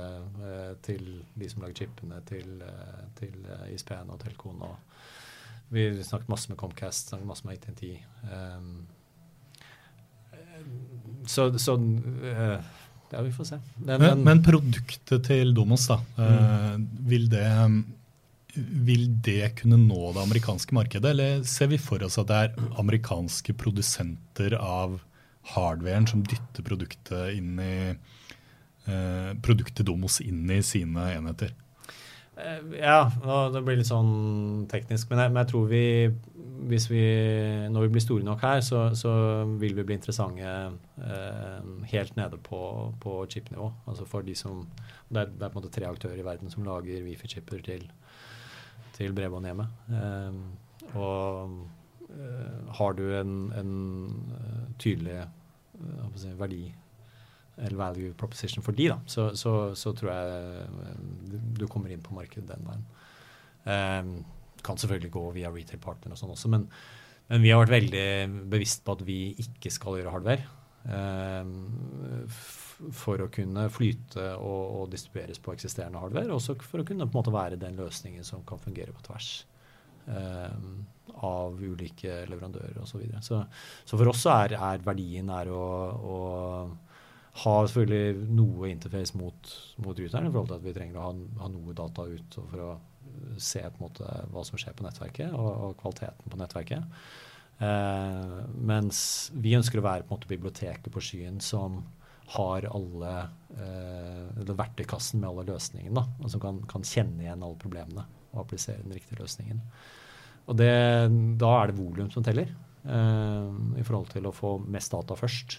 eh, til de som lager chipene, til, eh, til ISP-en og Telcon. Og vi snakket masse med Comcast, snakket masse med ATNT. Um, så, så ja, vi får se. Men, men, men produktet til Domos, da. Mm. vil det vil det kunne nå det amerikanske markedet, eller ser vi for oss at det er amerikanske produsenter av hardwaren som dytter produktet inn i eh, produktet Domos inn i sine enheter? Eh, ja, det blir litt sånn teknisk. Men jeg, men jeg tror vi, hvis vi, når vi blir store nok her, så, så vil vi bli interessante eh, helt nede på, på chipnivå. Altså for de som, det er, det er, på en måte tre aktører i verden som lager Wifi-chipper til til bredbånd hjemme. Ehm, og eh, har du en, en eh, tydelig eh, si, verdi eller value proposition for de, da, så, så, så, tror jeg du kommer inn på markedet den veien. Eh, kan selvfølgelig gå via retail partner og sånn også, men, men, vi har vært veldig bevisst på at vi ikke skal gjøre hardware. For å kunne flyte og, og, distribueres på eksisterende hardware, Også for å kunne på en måte være den løsningen som kan fungere på tvers eh, av ulike leverandører osv. Så, videre. så Så for oss er, er verdien er å, å, ha selvfølgelig noe interface mot, mot ruteren, i forhold til at vi trenger å ha, ha noe data ut for å se på en måte hva som skjer på nettverket, og, og kvaliteten på nettverket. Eh, mens vi ønsker å være på en måte biblioteket på skyen som har alle eh, verktøykassen med alle løsningene. Og som kan, kan, kjenne igjen alle problemene og applisere den riktige løsningen. Og det, Da er det volum som teller, eh, i forhold til å få mest data først.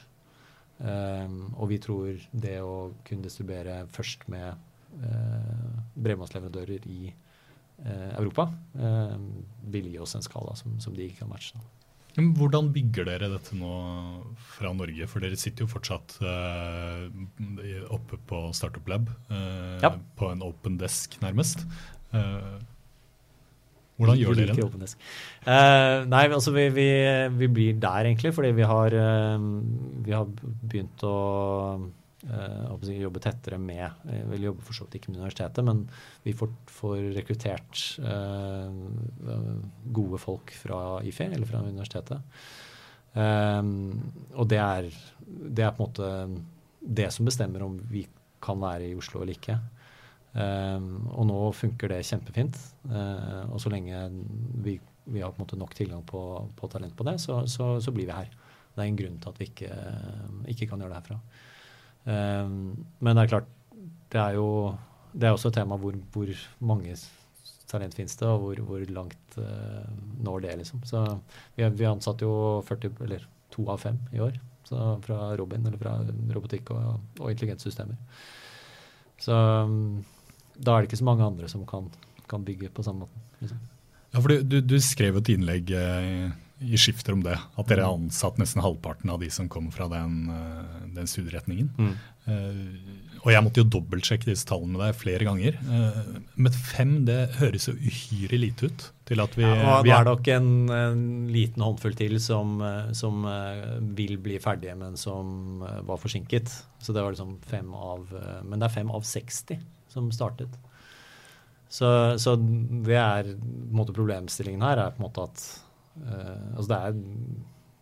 Eh, og vi tror det å kunne distribuere først med eh, bredbåndsleverandører i eh, Europa eh, vil gi oss en skala som, som de ikke kan matche. Da. Hvordan bygger dere dette nå fra Norge? For dere sitter jo fortsatt uh, oppe på Startup Lab, uh, ja. på en open desk nærmest. Uh, hvordan gjør dere det? nei, altså vi, vi, vi, blir der egentlig, fordi vi har, vi har begynt å uh, jobbe tettere med Jeg vil jobbe for så vidt ikke med universitetet, men vi får, får rekruttert uh, gode folk fra IFE, eller fra universitetet. Um, og det er, det er på en måte det som bestemmer om vi kan være i Oslo eller ikke. Um, og nå funker det kjempefint. Uh, og så lenge vi, vi, har nok tilgang på, på talent på det, så, så, så, blir vi her. Det er en grunn til at vi ikke, ikke kan gjøre det herfra. Um, men det er klart, det er jo det er også et tema hvor, hvor mange talent finnes det, og hvor, hvor langt uh, når det, liksom. Så vi, vi ansatte jo 40, eller to av fem i år. Så fra Robin, eller fra robotikk og, og intelligenssystemer. Så um, da er det ikke så mange andre som kan, kan bygge på samme måte. Liksom. Ja, for du, du, skrev et innlegg eh, i skifter om det. At dere har ansatt nesten halvparten av de som kommer fra den, eh, den studieretningen. Mm. Uh, og jeg måtte jo dobbeltsjekke disse tallene med deg flere ganger. Uh, men fem det høres jo uhyre lite ut. til at vi, ja, Nå er det nok en, en, liten håndfull til som, som uh, vil bli ferdige, men som var forsinket. Så det var liksom fem av Men det er fem av 60 som startet. Så, så det er på en måte, problemstillingen her er på en måte at altså det er,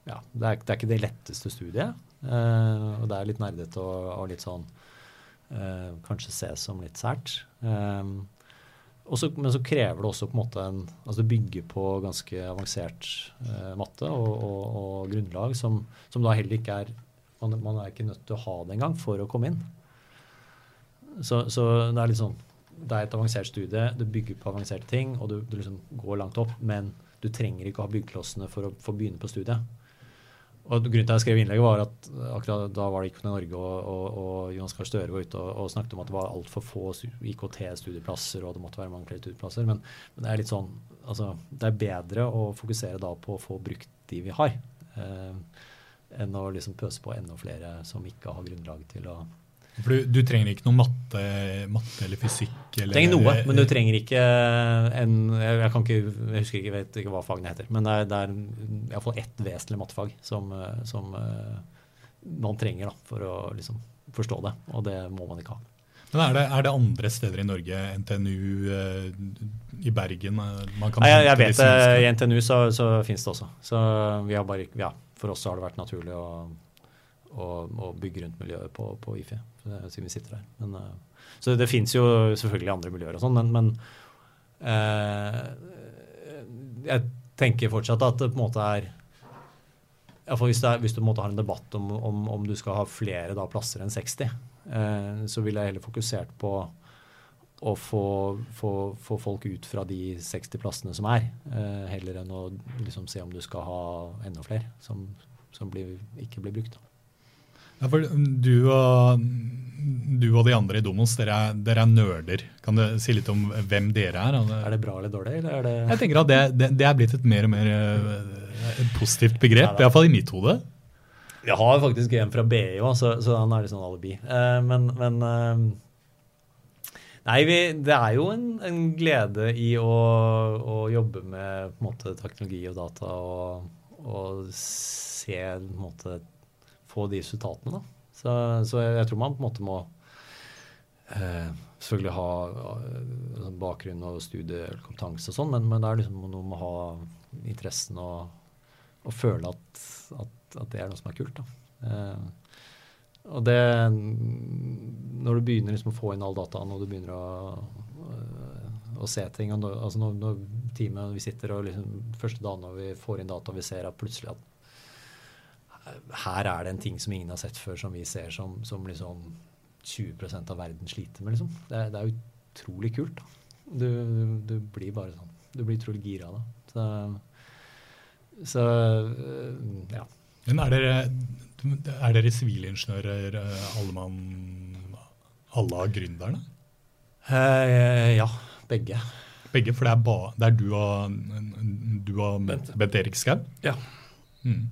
ja, det er, det er, ikke det letteste studiet. Eh, og det er litt nerdete og, og litt sånn eh, Kanskje ses som litt sært. Eh, også, men så krever det også på en måte en altså Det bygger på ganske avansert eh, matte og, og, og grunnlag som, som, da heller ikke er man, man, er ikke nødt til å ha det engang for å komme inn. Så, så det er litt sånn det er et avansert studie, det bygger på avanserte ting, og du, du liksom går langt opp, men du trenger ikke å ha byggeklossene for å få begynne på studiet. Og Grunnen til at jeg skrev innlegget, var at akkurat da var det IKT Norge og, og, og Jonas Gahr Støre var ute og, og, snakket om at det var altfor få IKT-studieplasser, og det måtte være mange flere studieplasser. Men, men, det er litt sånn, altså, det er bedre å fokusere da på å få brukt de vi har, eh, enn å liksom pøse på enda flere som ikke har grunnlag til å for du, du, trenger ikke noe matte, matte eller fysikk? Eller, trenger noe, men du trenger ikke en Jeg, kan ikke, jeg husker ikke, vet ikke hva fagene heter. Men det er, det er iallfall ett vesentlig mattefag som, som eh, man trenger da, for å liksom, forstå det. Og det må man ikke ha. Men er det, er det, andre steder i Norge, NTNU uh, i Bergen man kan Nei, jeg, jeg vet det, I NTNU så, så finnes det også. Så vi har bare, ja, For oss har det vært naturlig å, å, og bygge rundt miljøet på, på IFI siden vi sitter der. Men, uh, så det, det fins jo selvfølgelig andre miljøer og sånn, men, men uh, jeg tenker fortsatt at det på en måte er hvis, er, hvis, du på en måte har en debatt om, om, om du skal ha flere da, plasser enn 60, eh, så ville jeg heller fokusert på å få, få, få, folk ut fra de 60 plassene som er, eh, heller enn å liksom, se om du skal ha enda flere som, som blir, ikke blir brukt. Da. Ja, for du og, du og de andre i Domos, dere er, dere er nerder. Kan du si litt om hvem dere er? Er det bra eller dårlig? Eller det jeg tenker at det, det, det, er blitt et mer og mer et positivt begrep, iallfall i mitt hode. Jeg har faktisk en fra BI òg, så, så, han er litt sånn alibi. Uh, men, men uh, Nei, vi, det er jo en, en glede i å, å, jobbe med måte, teknologi og data og, og se på en måte få de resultatene. Da. Så, så jeg, jeg, tror man på en måte må eh, selvfølgelig ha uh, bakgrunn og studiekompetanse og sånn, men, men, det er liksom noe med å ha interessen og, og føle at, at, at, det er noe som er kult. Da. Eh, og det Når du begynner liksom å få inn all dataen og du begynner å, å se ting altså når, når teamet vi sitter og liksom, Første dagen når vi får inn data og vi ser at plutselig at her er det en ting som ingen har sett før, som vi ser som, som liksom 20% av verden sliter med. Liksom. Det, er, det er utrolig kult. Du, du, du, blir bare sånn. Du blir utrolig gira da. Så, så ja. Men er dere, er dere sivilingeniører, alle mann Alle av gründerne? Eh, ja, begge. Begge, For det er, ba, det er du og, du og Bent, Bent Erik Skau? Ja. Mm.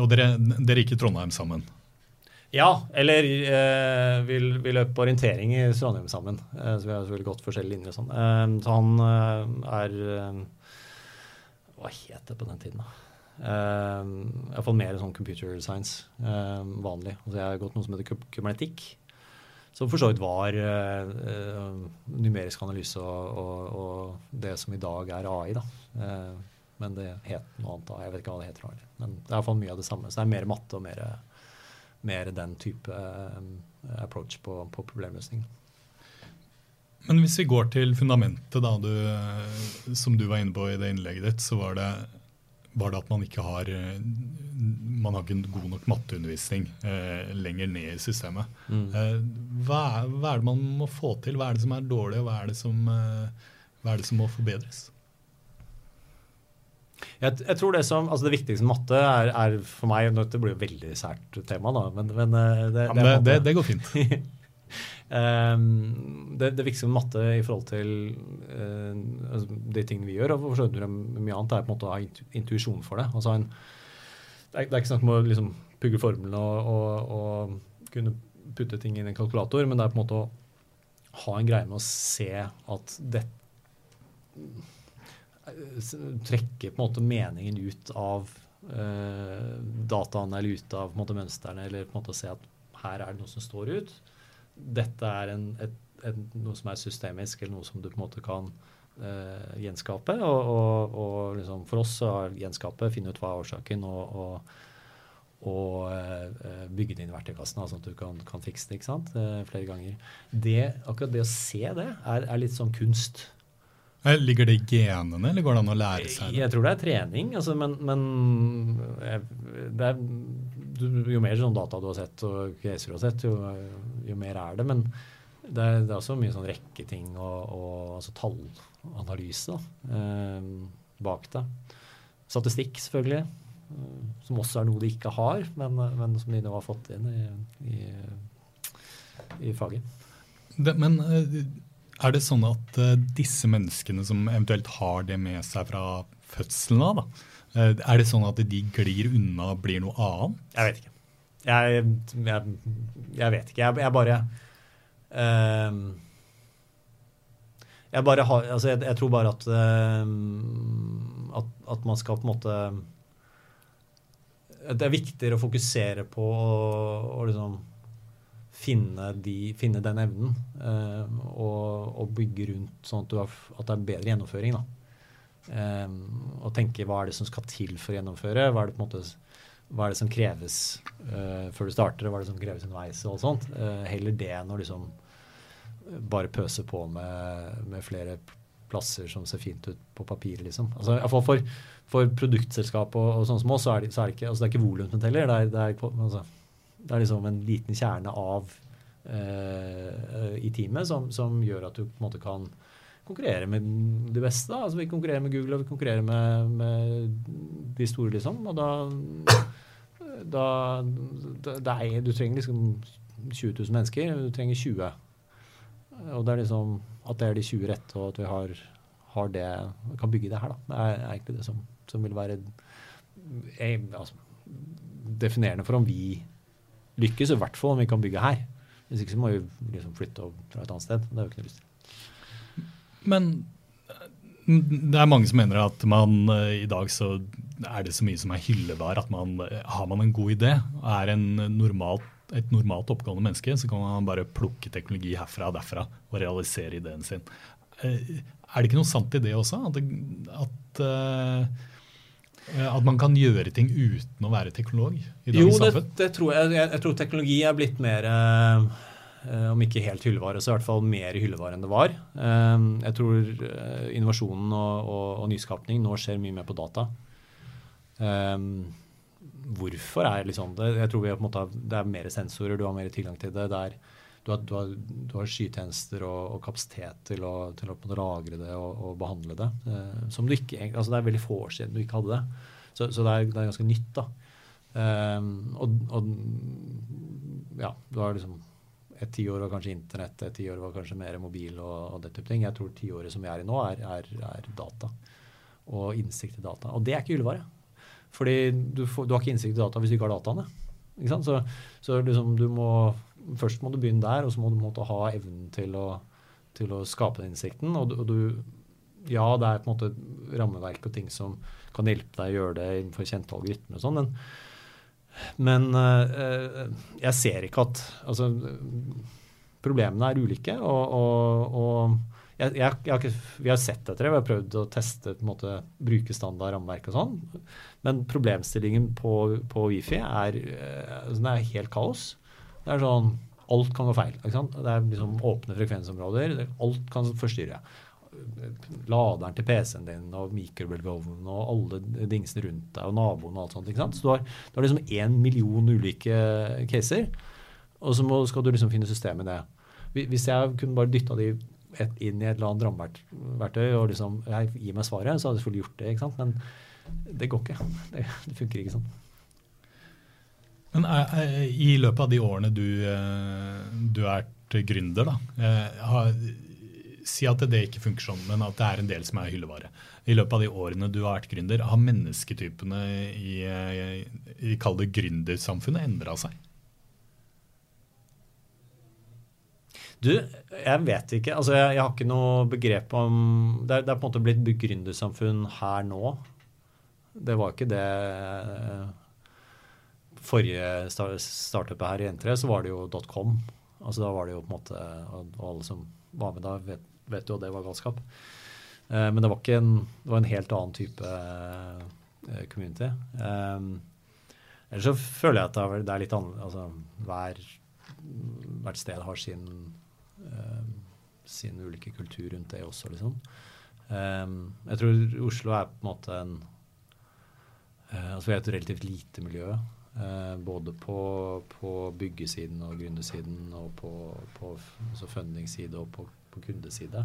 Og dere, dere gikk i Trondheim sammen? Ja, eller eh, vi, vi, løp orientering i Trondheim sammen. Eh, så vi har selvfølgelig gått forskjellige linjer og sånn. Eh, så han eh, er eh, Hva het det på den tiden, da? Uh, Iallfall mer sånn computer science. Vanlig. Altså jeg har gått noe som heter kubernetikk. Som for så vidt var numerisk analyse og, og, og, det som i dag er AI. da. Men det het noe annet da. Jeg vet ikke hva det heter. Men det er iallfall mye av det samme. Så det er mer matte og mer, mer den type um, approach på, på, problemløsning. Men hvis vi går til fundamentet, da, du, som du var inne på i det innlegget ditt, så var det, var det at man ikke har man har ikke god nok matteundervisning eh, lenger ned i systemet. Mm. Eh, hva, er, hva, er, det man må få til? Hva er det som er dårlig, og hva er det som, eh, hva er det som må forbedres? Jeg, jeg, tror Det som, altså det viktigste med matte er, er, for meg Det blir jo veldig sært tema, da. Men, men eh, det, ja, men det, det, går fint. um, det, viktigste med matte i forhold til uh, de tingene vi gjør, og for så vidt mye annet, er på en måte å ha intuisjon for det. Altså en, det, det er ikke snakk om å liksom pugge formlene og, og, og, kunne putte ting inn i en kalkulator, men det er på en måte å ha en greie med å se at dette trekke på en måte meningen ut av uh, dataene eller ut av på mønstrene, eller på en måte se at her er det noe som står ut. Dette er en, et, et, noe som er systemisk, eller noe som du på en måte kan uh, gjenskape. Og, og, og liksom for oss så er gjenskapet finne ut hva er årsaken, og, og, uh, bygge det inn i verktøykassen, sånn at du kan, kan, fikse det ikke sant? Flere ganger. Det, akkurat det å se det er, er litt sånn kunst. Ligger det i genene, eller går det an å lære seg det? Jeg tror det er trening. Altså, men, men er, jo mer sånn data du har sett og caser du har sett, jo, jo, mer er det. Men det er, det er også mye sånn rekketing og, og altså tallanalyse eh, bak det. Statistikk, selvfølgelig. Eh, som også er noe de ikke har, men, men som de nå har fått inn i, i, i faget. Det, men eh, er det sånn at uh, disse menneskene som eventuelt har det med seg fra fødselen av, da, uh, er det sånn at de glir unna og blir noe annet? Jeg vet ikke. Jeg, jeg, jeg vet ikke. Jeg, jeg bare uh, Jeg bare har Altså, jeg, tror bare at, at, at man skal på en måte Det er viktigere å fokusere på å liksom finne, de, finne den evnen eh, og, og, bygge rundt sånn at, har, at, det er bedre gjennomføring. Um, og tenke hva er det som skal til for å gjennomføre. Hva er det, måte, hva er det som kreves eh, før du starter, hva er det som kreves underveis. og sånt. Uh, heller det enn å liksom bare pøse på med, med, flere plasser som ser fint ut på papiret. liksom. Altså, for, for produktselskap og, og sånn som så er det, så er det ikke, altså, ikke volumet heller. Det er, det er, altså, det er liksom en liten kjerne av uh, i teamet som, som, gjør at du på en måte kan konkurrere med det beste. Altså, vi konkurrerer med Google og vi konkurrerer med, med de store, liksom. Og da, da, da er, Du trenger liksom 20 000 mennesker. Du trenger 20. Og det er liksom at det er de 20 rette, og at vi har, har det, kan bygge det her, da. Det er egentlig det som, som vil være jeg, altså, definerende for om vi lykkes, i hvert fall om vi kan bygge her. Hvis ikke så må vi liksom flytte og dra et annet sted. Det har vi ikke noe lyst til. Men det er mange som mener at man i dag så er det så mye som er hyllebar. at man har man en god idé og er en normalt, et normalt oppgående menneske, så kan man bare plukke teknologi herfra og derfra og realisere ideen sin. Er det ikke noe sant i det også? At, at Eh, at man kan gjøre ting uten å være teknolog? i dagens jo, det, det tror jeg, jeg, jeg. tror teknologi er blitt mer eh, om ikke helt hyllevare, så i hvert fall mer hyllevare enn det var. Eh, jeg tror eh, innovasjonen og, og, og, nyskapning nå skjer mye mer på data. Eh, hvorfor er liksom det? Jeg tror vi på en måte, Det er mer sensorer, du har mer tilgang til det. det er du har, du har, du har skytjenester og, og, kapasitet til å, til å lagre det og, og behandle det. Eh, som du ikke, altså Det er veldig få år siden du ikke hadde det. Så, så det, er, det, er, ganske nytt. da. Um, og, og, ja, du har liksom Et tiår var kanskje internett, et tiår var kanskje mer mobil og, og det type ting. Jeg tror tiåret som vi er i nå, er, er, er, data. Og innsikt i data. Og det er ikke hyllevare. Fordi du, får, du, har ikke innsikt i data hvis du ikke har dataene. Ikke så, så liksom du må først må du begynne der, og så må du måtte ha evnen til å, til å skape den innsikten. Og og du, ja, det er på en måte rammeverk og ting som kan hjelpe deg å gjøre det innenfor kjente algoritmer og sånn, men, men øh, jeg ser ikke at Altså, problemene er ulike, og, og, og jeg, jeg, jeg har ikke, vi har sett etter det, vi har prøvd å teste på en måte, bruke standard rammeverk og sånn. Men problemstillingen på, på Wifi er, eh, altså, er helt kaos. Det er sånn Alt kan gå feil. ikke sant? Det er liksom åpne frekvensområder. Alt kan forstyrre. Laderen til PC-en din og mikrobølgeovnen og alle dingsene rundt deg og naboen og alt sånt. ikke sant? Så du har, du har liksom én million ulike caser, og så må, skal du liksom finne systemet i det. Hvis jeg kunne bare dytta de et, inn i et eller annet rammeverktøy og liksom jeg, gi meg svaret, så hadde jeg selvfølgelig gjort det. ikke sant? Men det går ikke. Det, det funker ikke sånn. Men er, er, i løpet av de årene du, eh, du er gründer, da, eh, har, si at det ikke funker sånn, men at det er en del som er hyllevare. I løpet av de årene du har vært gründer, har mennesketypene i, i kall det gründersamfunnet endra seg? Du, jeg vet ikke. Altså, jeg, jeg, har ikke noe begrep om Det er, det er på en måte blitt gründersamfunn her nå. Det var ikke det forrige startupet her i N3, så var det jo .com. Altså Da var det jo på en måte Og alle som var med da, vet, vet jo at det var galskap. Eh, men det var, ikke en, det var en helt annen type eh, community. Eh, Ellers så føler jeg at det er, litt annerledes altså, hver, Hvert sted har sin, uh, sin ulike kultur rundt det også, liksom. Um, jeg tror Oslo er på en måte en uh, Altså vi er et relativt lite miljø. Uh, både på, på, byggesiden og gründersiden og på, på altså funding-side og på, på kundeside.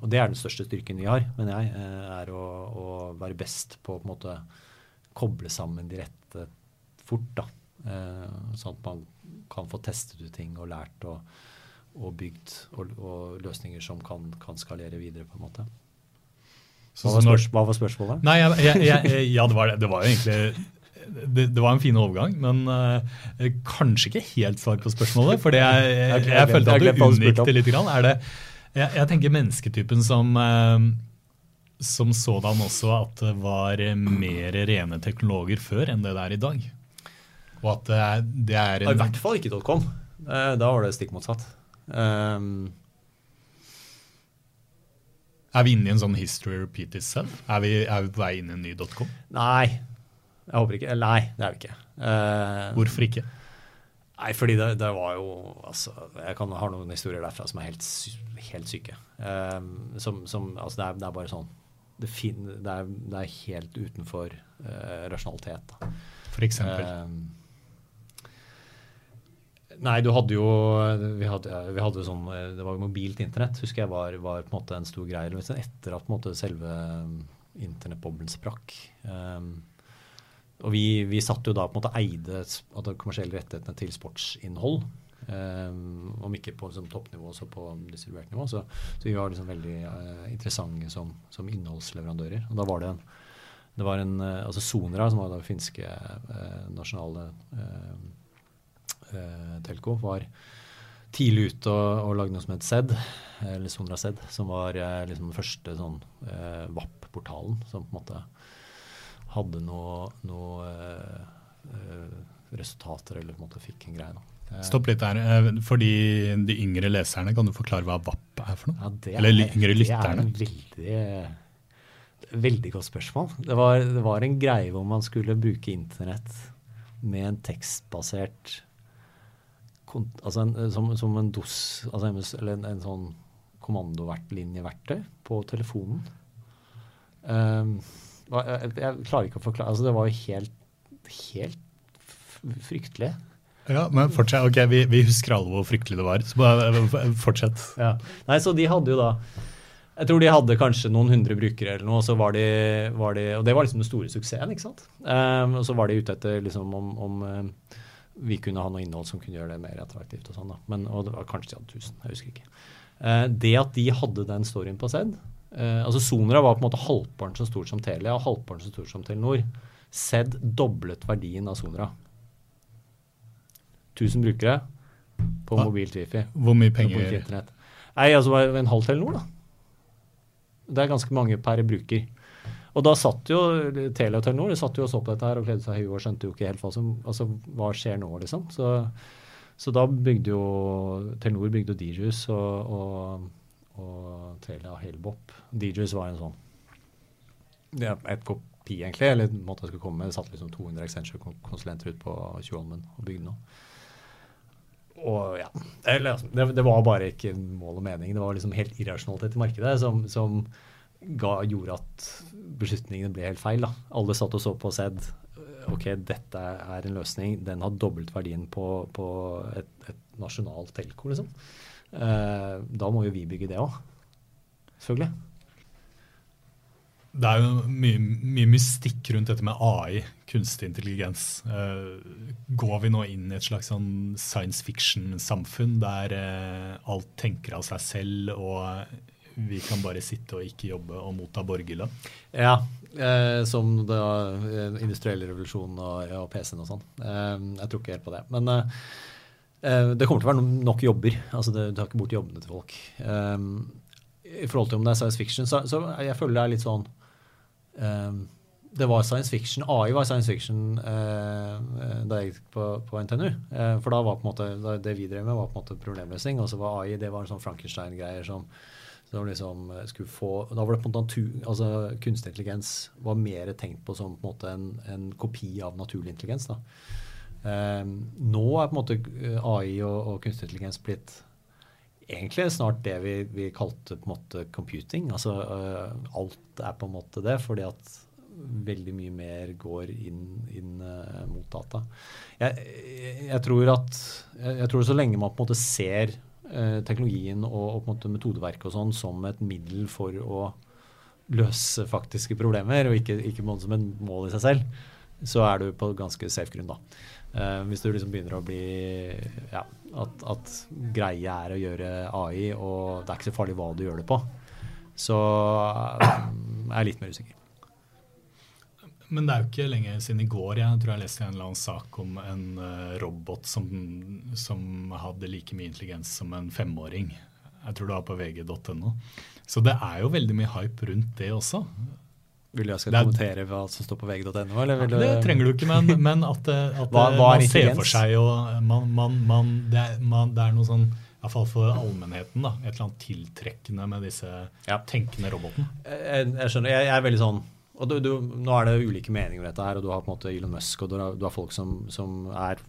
Og det er den største styrken vi har, mener jeg, er å, å være best på å på måte koble sammen de rette fort. da. Eh, sånn at man kan få testet ut ting og lært og, og bygd og, og, løsninger som kan, kan, skalere videre, på en måte. Hva var spørsmålet? Nei, jeg, jeg, jeg, Ja, det var, det var jo egentlig det, det, var en fin overgang, men uh, kanskje ikke helt svar på spørsmålet. For jeg, jeg, jeg, følte at du unngikk det litt. Grann. Er det, jeg, tenker mennesketypen som uh, som sådan også at det var mer rene teknologer før enn det det er i dag. Og at det er, det er en I hvert fall ikke .com. Eh, da var det stikk motsatt. Um, er vi inne i en sånn history repeat itself? Er vi, er vi på vei inn i en ny .com? Nei, jeg håper ikke. Nei, det er vi ikke. Uh, Hvorfor ikke? Nei, fordi det, det, var jo altså, Jeg kan ha noen historier derfra som er helt, helt syke. Um, som, som, altså det, er, det er bare sånn det, fin, det, er, det, er, helt utenfor uh, rasjonalitet. Da. For eksempel? Uh, Nei, du hadde jo vi hadde, vi hadde sånn, Det var jo mobilt internett, husker jeg var, var, på en måte en stor greie. Etter at på en måte, selve internettboblen sprakk. Um, og vi, vi satt jo da på en måte eide de kommersielle rettighetene til sportsinnhold. Um, om ikke på liksom, toppnivå, så på distribuert nivå. Så, så vi var liksom veldig uh, interessante som, som, innholdsleverandører. Og da var det en, det var en uh, altså Sonera, som var da finske uh, nasjonale telco, var tidlig ute og, og lagde noe som het SED, eller Sonera SED, som var liksom den første sånn VAP-portalen som på en måte hadde noe, noe resultater, eller på en måte fikk en greie. da. Stopp litt der. Eh, for de, de, yngre leserne, kan du forklare hva VAP er for noe? Ja, det er, Eller yngre lytterne? Det er en veldig, veldig godt spørsmål. Det var, det var, en greie hvor man skulle bruke internett med en tekstbasert altså en, som, som, en DOS, altså eller en, en sånn kommandolinjeverktøy på telefonen. Um, jeg, jeg, klarer ikke å forklare altså Det var jo helt, helt fryktelig. Ja, men fortsett. Ok, vi, vi, husker alle hvor fryktelig det var. Så bare fortsett. Ja. Nei, så de hadde jo da Jeg tror de hadde kanskje noen hundre brukere eller noe, og så var de, var de Og det var liksom den store suksessen, ikke sant. Um, og så var de ute etter liksom om, om um, vi kunne ha noe innhold som kunne gjøre det mer attraktivt og sånn, da. Men, og det var kanskje de hadde 1000, jeg husker ikke. Uh, det at de hadde den storyen på SED uh, altså Sonera var på en måte halvparten så stort som Telia og halvparten så stort som Telenor. SED doblet verdien av Sonera. 1000 brukere på ja. mobilt wifi. Hvor mye penger? Nei, altså En halv Telenor, da. Det er ganske mange per bruker. Og da satt jo Telia og Telenor satt jo og så på dette her og kledde seg i huet og skjønte jo ikke helt hva som altså, hva skjer nå, liksom. Så, så da bygde jo Telenor bygde Dijus og, og, og Telia Helbop. DJs var en sånn det er et kopi, egentlig. Eller en måte jeg skulle komme med. Det satt liksom 200 Accenture-konsulenter ut på Tjuvholmen og bygde noe og ja, eller, det, det, var bare ikke mål og mening. Det var liksom helt irrasjonalitet i markedet som, som ga, gjorde at beslutningene ble helt feil. Da. Alle satt og så på og sett ok, dette er en løsning. Den har dobbelt verdien på, på et, et, nasjonalt telko, liksom. Eh, da må jo vi bygge det òg. Selvfølgelig det er jo mye, mye, mystikk rundt dette med AI, kunstig intelligens. Uh, går vi nå inn i et slags sånn science fiction-samfunn der uh, alt tenker av seg selv, og vi kan bare sitte og ikke jobbe og motta borgerlønn? Ja, eh, som den industrielle revolusjon og, og PC-en og sånn. jeg tror ikke helt på det. Men det kommer til å være nok jobber. altså Du tar ikke bort jobbene til folk. I forhold til om det er science fiction, så, så jeg føler det er litt sånn um, det var science fiction. AI var science fiction uh, da jeg gikk på, på NTNU. Eh, for da var på en måte, det vi drev med, var på en måte problemløsning. Og så var AI det var en sånn Frankenstein-greier som, som liksom skulle få Da var det på en måte altså Kunstig intelligens var mer tenkt på som på en måte en, en kopi av naturlig intelligens. da. Eh, nå er på en måte AI og, og kunstig intelligens blitt egentlig snart det vi, vi, kalte på en måte computing. Altså uh, alt er på en måte det, fordi at veldig mye mer går inn, inn uh, mot data. Jeg, jeg, tror at jeg, tror så lenge man på en måte ser uh, teknologien og, og, på en måte metodeverket og sånn som et middel for å løse faktiske problemer, og ikke, ikke som et mål i seg selv, så er du på ganske safe grunn, da. Uh, hvis du liksom begynner å bli ja, at, at greia er å gjøre AI, og det er ikke så farlig hva du gjør det på, så um, er jeg litt mer usikker. Men det er jo ikke lenge siden i går jeg tror jeg leste en eller annen sak om en uh, robot som, som, hadde like mye intelligens som en femåring. Jeg tror det var på vg.no. Så det er jo veldig mye hype rundt det også. Vil du jeg skal kommentere hva som står på vg.no? Ja, det trenger du ikke, men, men at, at hva, hva man ser for seg og man, man, man, det, er, det, er, noe sånn Iallfall for allmennheten. da, Et eller annet tiltrekkende med disse ja. tenkende robotene. Jeg, jeg, skjønner. Jeg, jeg, er veldig sånn og du, du, Nå er det ulike meninger om dette, her, og du har på en måte Elon Musk og du har, du har folk som, som, er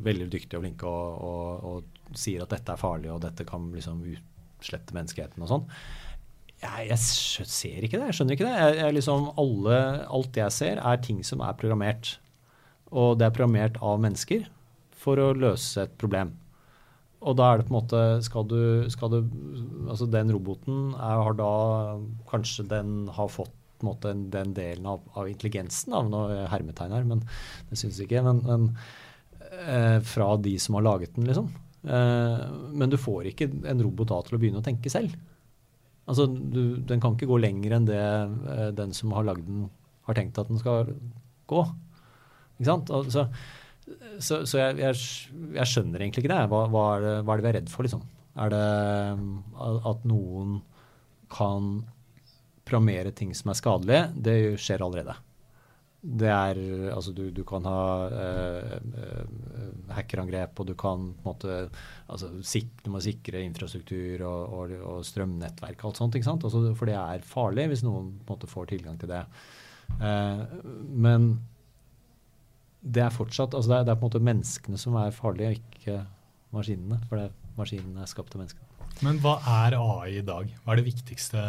veldig dyktige og flinke og, og, og, sier at dette er farlig og dette kan liksom utslette menneskeheten og sånn jeg, jeg, ser ikke det. Jeg skjønner ikke det. Jeg, jeg liksom alle, alt jeg ser, er ting som er programmert. Og det er programmert av mennesker for å løse et problem. Og da er det på en måte Skal du, skal du Altså, den roboten er, har da Kanskje den har fått på en måte, den delen av, av intelligensen, av noe hermetegn her, men det syns ikke. Men, men eh, fra de som har laget den, liksom. Eh, men du får ikke en robot da til å begynne å tenke selv. Altså, du, den kan ikke gå lenger enn det eh, den som har lagd den, har tenkt at den skal gå. Ikke sant? Altså, så, så jeg, jeg, jeg, skjønner egentlig ikke det. Hva, hva, er det. hva, er det. vi er redd for, liksom? Er det eh, at noen kan programmere ting som er skadelige? Det skjer allerede. Det er Altså, du, du kan ha uh, uh, hackerangrep, og du kan på en måte altså, sik Du må sikre infrastruktur og, og, og strømnettverk og alt sånt. ikke sant? Altså, for det er farlig hvis noen på en måte får tilgang til det. Eh, men det er fortsatt altså det er, det er, på en måte menneskene som er farlige, ikke maskinene. For det, maskinene er skapt av menneskene. Men hva er AI i dag? Hva er det viktigste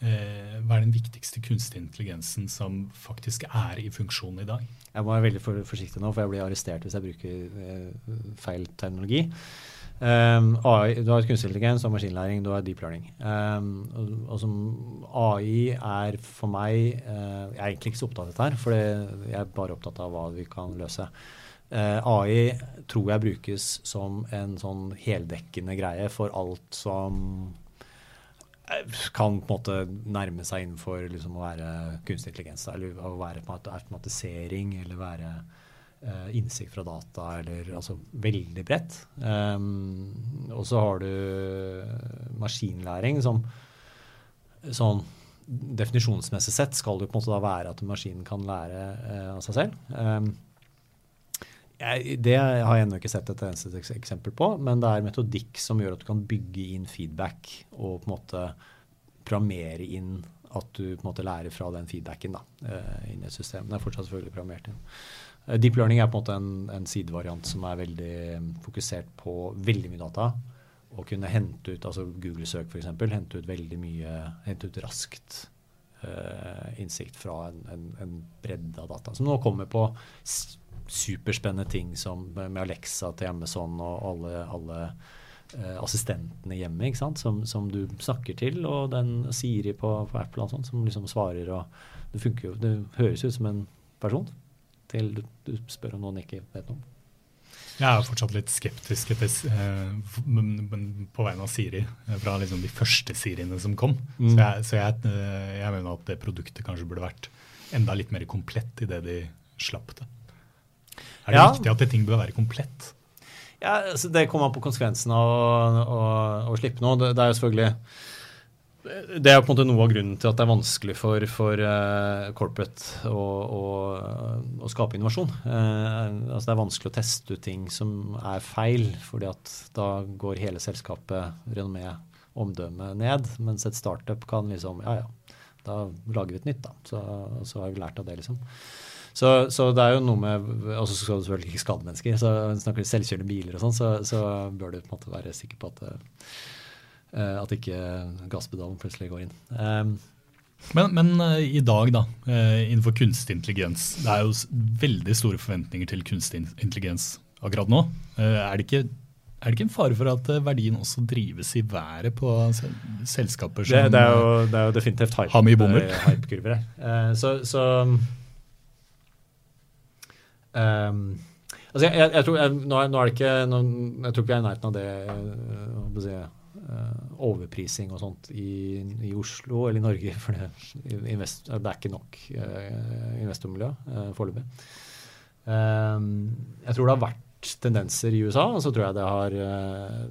Eh, hva er den viktigste kunstige intelligensen som faktisk er i funksjon i dag? Jeg må være veldig for, forsiktig nå, for jeg blir arrestert hvis jeg bruker eh, feil terminologi. Um, AI, du har kunstig intelligens og maskinlæring, du har deep learning. Um, og, og, som AI er for meg uh, Jeg er egentlig ikke så opptatt av dette her, for jeg er bare opptatt av hva vi kan løse. Uh, AI tror jeg brukes som en sånn heldekkende greie for alt som kan på en måte nærme seg innenfor liksom, å være kunstig intelligens. Eller å være på en måte automatisering, eller være uh, innsikt fra data, eller altså veldig bredt. Um, og så har du maskinlæring som sånn definisjonsmessig sett skal det på en måte da være at maskinen kan lære uh, av seg selv. Um, det har jeg ennå ikke sett et eneste eksempel på, men det er metodikk som gjør at du kan bygge inn feedback og på en måte programmere inn at du på en måte lærer fra den feedbacken da, uh, inn i et system. Det er fortsatt selvfølgelig programmert inn. Uh, deep learning er på en måte en, en sidevariant som er veldig um, fokusert på veldig mye data. Og kunne hente ut, altså Google-søk f.eks., hente ut veldig mye, hente ut raskt uh, innsikt fra en, en, en bredde av data. Som nå kommer på superspennende ting som med Alexa til Amazon og alle, alle uh, assistentene hjemme ikke sant? Som, som, du snakker til, og den Siri på, på Apple og sånt, som liksom svarer. og Det funker jo, det høres ut som en person til du, du spør om noen ikke vet noe om. Jeg er fortsatt litt skeptisk etter, eh, på vegne av Siri, eh, fra liksom de første Siriene som kom. Mm. Så, jeg, så jeg, eh, jeg, mener at det produktet kanskje burde vært enda litt mer komplett i det de slapp det. Er det ja. viktig at ting bør være komplett? Ja, altså Det kommer an på konsekvensen av å slippe noe. Det, det, er jo selvfølgelig det er på en måte noe av grunnen til at det er vanskelig for, for uh, corporate å, å, å, skape innovasjon. Uh, altså det er vanskelig å teste ut ting som er feil, fordi at da går hele selskapet, renommé, omdømme ned. Mens et startup kan liksom Ja, ja, da lager vi et nytt, da. Så, så har vi lært av det, liksom. Så, så, det er jo noe med Og så skal du selvfølgelig ikke skade mennesker. Så snakker du selvkjørende biler og sånn, så, så, bør du på en måte være sikker på at, uh, at ikke gasspedalen plutselig går inn. Um, men, men uh, i dag, da, uh, innenfor kunstig intelligens. Det er jo veldig store forventninger til kunstig intelligens akkurat nå. er det ikke er det ikke en fare for at verdien også drives i været på selskaper som det, det, er, jo, det er, jo, definitivt hype, har mye bommer? hypekurver her. Uh, så, så um, altså jeg, jeg, jeg, tror, jeg, nå, er, nå, er, det ikke nå, Jeg tror ikke jeg er i nærheten av det uh, si, uh, overprising og sånt i, i, Oslo eller i Norge. For det, invest, det er ikke nok investormiljø uh, foreløpig. Um, jeg tror det har vært tendenser i USA, og så tror jeg det har uh,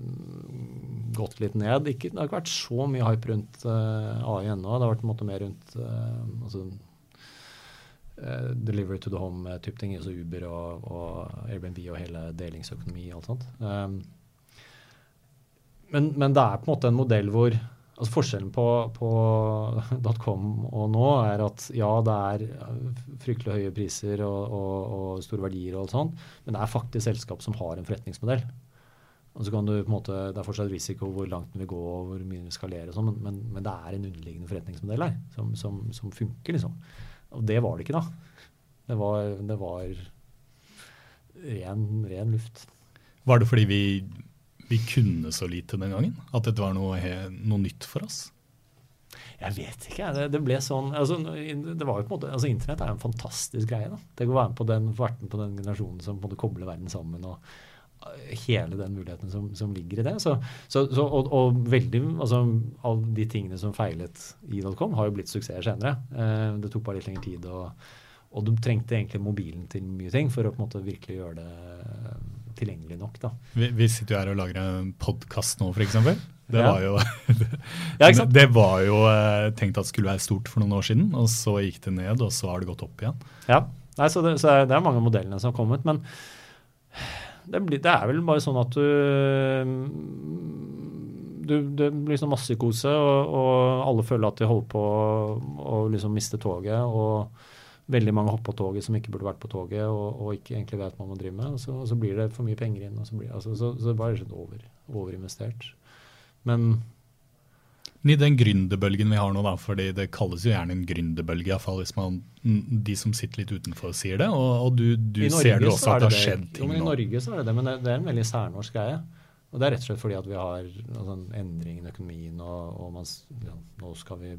gått litt ned. Ikke, det har ikke vært så mye hype rundt uh, AI ennå. Det har vært en måte mer rundt uh, altså, delivery to the home-type ting. Altså Uber og, og, Airbnb og hele delingsøkonomi og alt sånt. Um, men, men, det er på en måte en modell hvor Altså Forskjellen på, på .com og nå er at ja, det er fryktelig høye priser og, og, og store verdier, og alt sånt, men det er faktisk selskap som har en forretningsmodell. Og så kan du på en måte, Det er fortsatt risiko hvor langt den vil gå hvor mye den vil skalere, sånn, men, men, men, det er en underliggende forretningsmodell her som, som, som, funker. liksom. Og det var det ikke da. Det var, det var ren, ren luft. Var det fordi vi vi kunne så lite den gangen? At dette var noe, noe nytt for oss? Jeg vet ikke. Det, det ble sånn, altså, det var jo på en måte, altså Internett er jo en fantastisk greie. da. Tenk å være med på den, på den generasjonen som på en måte kobler verden sammen. og hele den muligheten som, som ligger i det. Så, så, så, og, og, veldig, altså alle de tingene som feilet i .com, har jo blitt suksesser senere. Eh, det tok bare litt lengre tid. Og, og du trengte egentlig mobilen til mye ting for å på en måte virkelig gjøre det tilgjengelig nok. Da. Vi, vi sitter jo her og lager en podkast nå, f.eks. Det, ja. var jo, det, det var jo eh, tenkt at det skulle være stort for noen år siden, og så gikk det ned, og så har det gått opp igjen. Ja, Nei, så, det, så det er mange av modellene som har kommet, men det, blir, det, er vel bare sånn at du du, det blir sånn massekose, og, og alle føler at de holder på å liksom miste toget. og veldig mange hopper på toget som ikke burde vært på toget, og, og ikke egentlig vet hva man driver med. Og så, og så, blir det for mye penger inn. og Så, blir, altså, så, så det bare over, overinvestert. Men i den gründerbølgen vi har nå, da, fordi det kalles jo gjerne en gründerbølge, iallfall hvis man, de som sitter litt utenfor sier det. Og, og du, du ser det også at det har skjedd ting jo, men I Norge så er det det, men det, det, er en veldig særnorsk greie. Og det er rett og slett fordi at vi har altså, en endring i økonomien, og, og man, ja, nå skal vi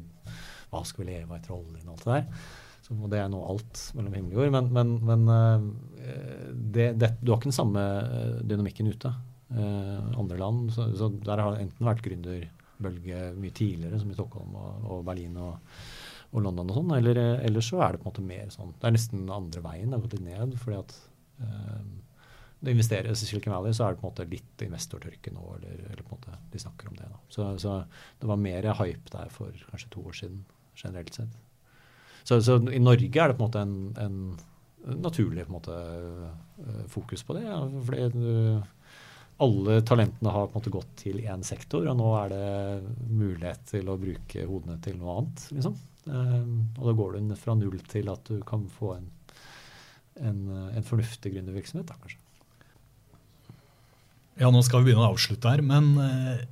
Hva skal vi leve av etter oljen og alt det der. Og det er nå alt mellom himmel og jord. Men, men, men eh, det, det, du har ikke den samme eh, dynamikken ute. Eh, andre land, så, så, Der har det enten vært gründerbølge mye tidligere, som i Stockholm og, og Berlin og, og, London og sånn, eller, eller, så er det på en måte mer sånn Det er nesten andre veien. Det har gått litt ned. fordi at eh, det investeres i Silicon Valley, så er det på en måte litt investortørke nå. eller, eller på en måte de snakker om det da. Så, så det var mer hype der for kanskje to år siden, generelt sett. Så, så, i Norge er det på en måte en, en naturlig på en måte, eh, fokus på det. Ja, fordi alle talentene har på en måte gått til én sektor, og nå er det mulighet til å bruke hodene til noe annet. liksom. Um, og da går du fra null til at du kan få en, en, en fornuftig gründervirksomhet, da kanskje. Ja, nå skal vi begynne å avslutte her, men uh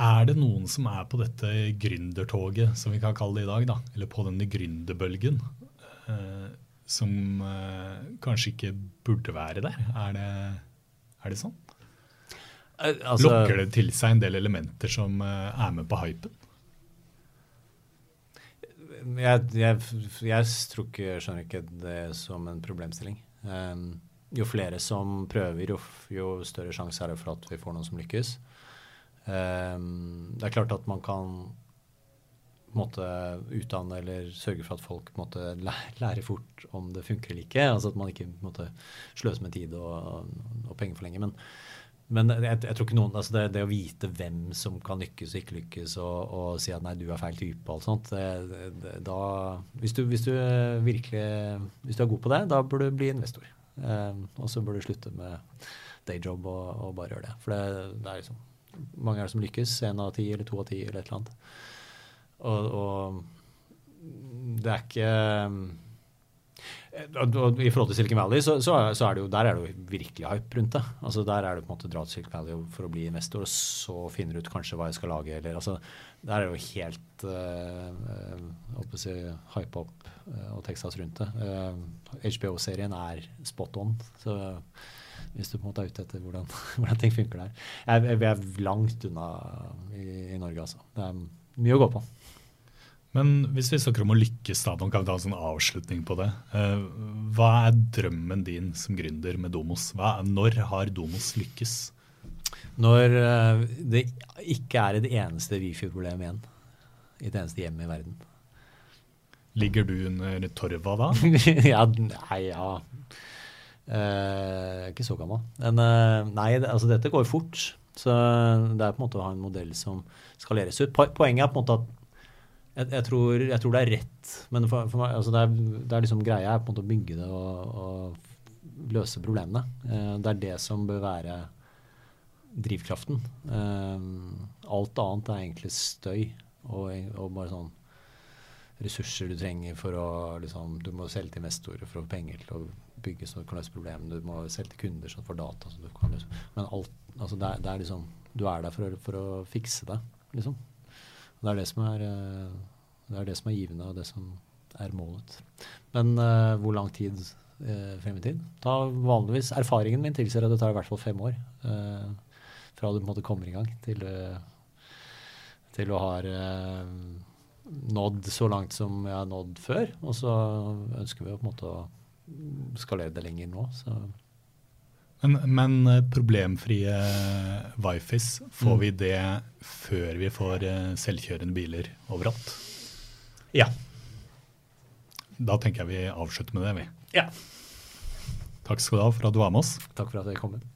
er det noen som er på dette gründertoget, som vi kan kalle det i dag, da, eller på denne gründerbølgen, eh, som eh, kanskje ikke burde være der? Er det, er det sånn? Altså, Lokker det til seg en del elementer som eh, er med på hypen? Jeg, jeg, jeg tror ikke, skjønner ikke det som en problemstilling. Um, jo flere som prøver, jo, jo større sjanse er det for at vi får noen som lykkes. Um, det er klart at man kan måtte utdanne eller sørge for at folk måtte lære fort om det funker eller ikke. altså At man ikke måtte sløse med tid og, og penger for lenge. Men, men jeg, jeg, tror ikke noen, altså det, det, å vite hvem som kan lykkes og ikke lykkes, og, og si at nei, du er feil type og alt sånt det, det, da, hvis, du, hvis du virkelig hvis du er god på det, da bør du bli investor. Eh, og så bør du slutte med dayjob og, og bare gjøre det. For det, er liksom mange er det som lykkes? Én av ti eller to av ti eller et eller annet. Og, og, det er ikke I forhold til Silicon Valley, så, så, er det jo, der er det jo virkelig hype rundt det. Altså Der er det på en måte dra til Silicon Valley for å bli investor, og så finner du ut kanskje hva jeg skal lage. eller altså, Der er det jo helt uh, å si, hype opp uh, og Texas rundt det. Uh, HBO-serien er spot on. så hvis du på en måte er ute etter hvordan, hvordan ting funker der. Vi er langt unna i, i Norge, altså. Det er mye å gå på. Men hvis vi snakker om å lykkes, da, kan vi ta en sånn avslutning på det. Eh, hva er drømmen din som gründer med Domos? Hva, når har Domos lykkes? Når eh, det ikke er et eneste Wifi-problem igjen i et eneste hjem i verden. Ligger du under torva da? ja, nei, ja. Eh, ikke så gammel. Men eh, nei, altså dette går fort. Så det er på en måte å ha en modell som skaleres ut. Poenget er på en måte at jeg, jeg, tror, jeg, tror, det er rett, men for, for meg, altså det, er, det, er, liksom greia er på en måte å bygge det og, og løse problemene. Eh, det er det som bør være drivkraften. Eh, alt annet er egentlig støy og, og, bare sånn ressurser du trenger for å liksom, Du må selge til investorer for å få penger til å bygge så du kan løse problemene. Du må selge til kunder som får data. Så du kan løse. Men alt, altså det, det er liksom, du er der for for å fikse det, liksom. Det er det som er, eh, det er det som er givende, og det som er målet. Men uh, hvor lang tid uh, frem i tid? Da vanligvis, Erfaringen min tilsier at det tar i hvert fall fem år uh, fra du på en måte kommer i gang, til, til du har nådd så langt som jeg har nådd før. Og så ønsker vi på en måte å skalere det lenger nå. så men, men eh, problemfrie Wifis, får mm. vi det før vi får eh, selvkjørende biler overalt? Ja. Da tenker jeg vi avslutter med det, vi. Ja. Takk skal du ha for at du var med oss. Takk for at jeg kom. Med.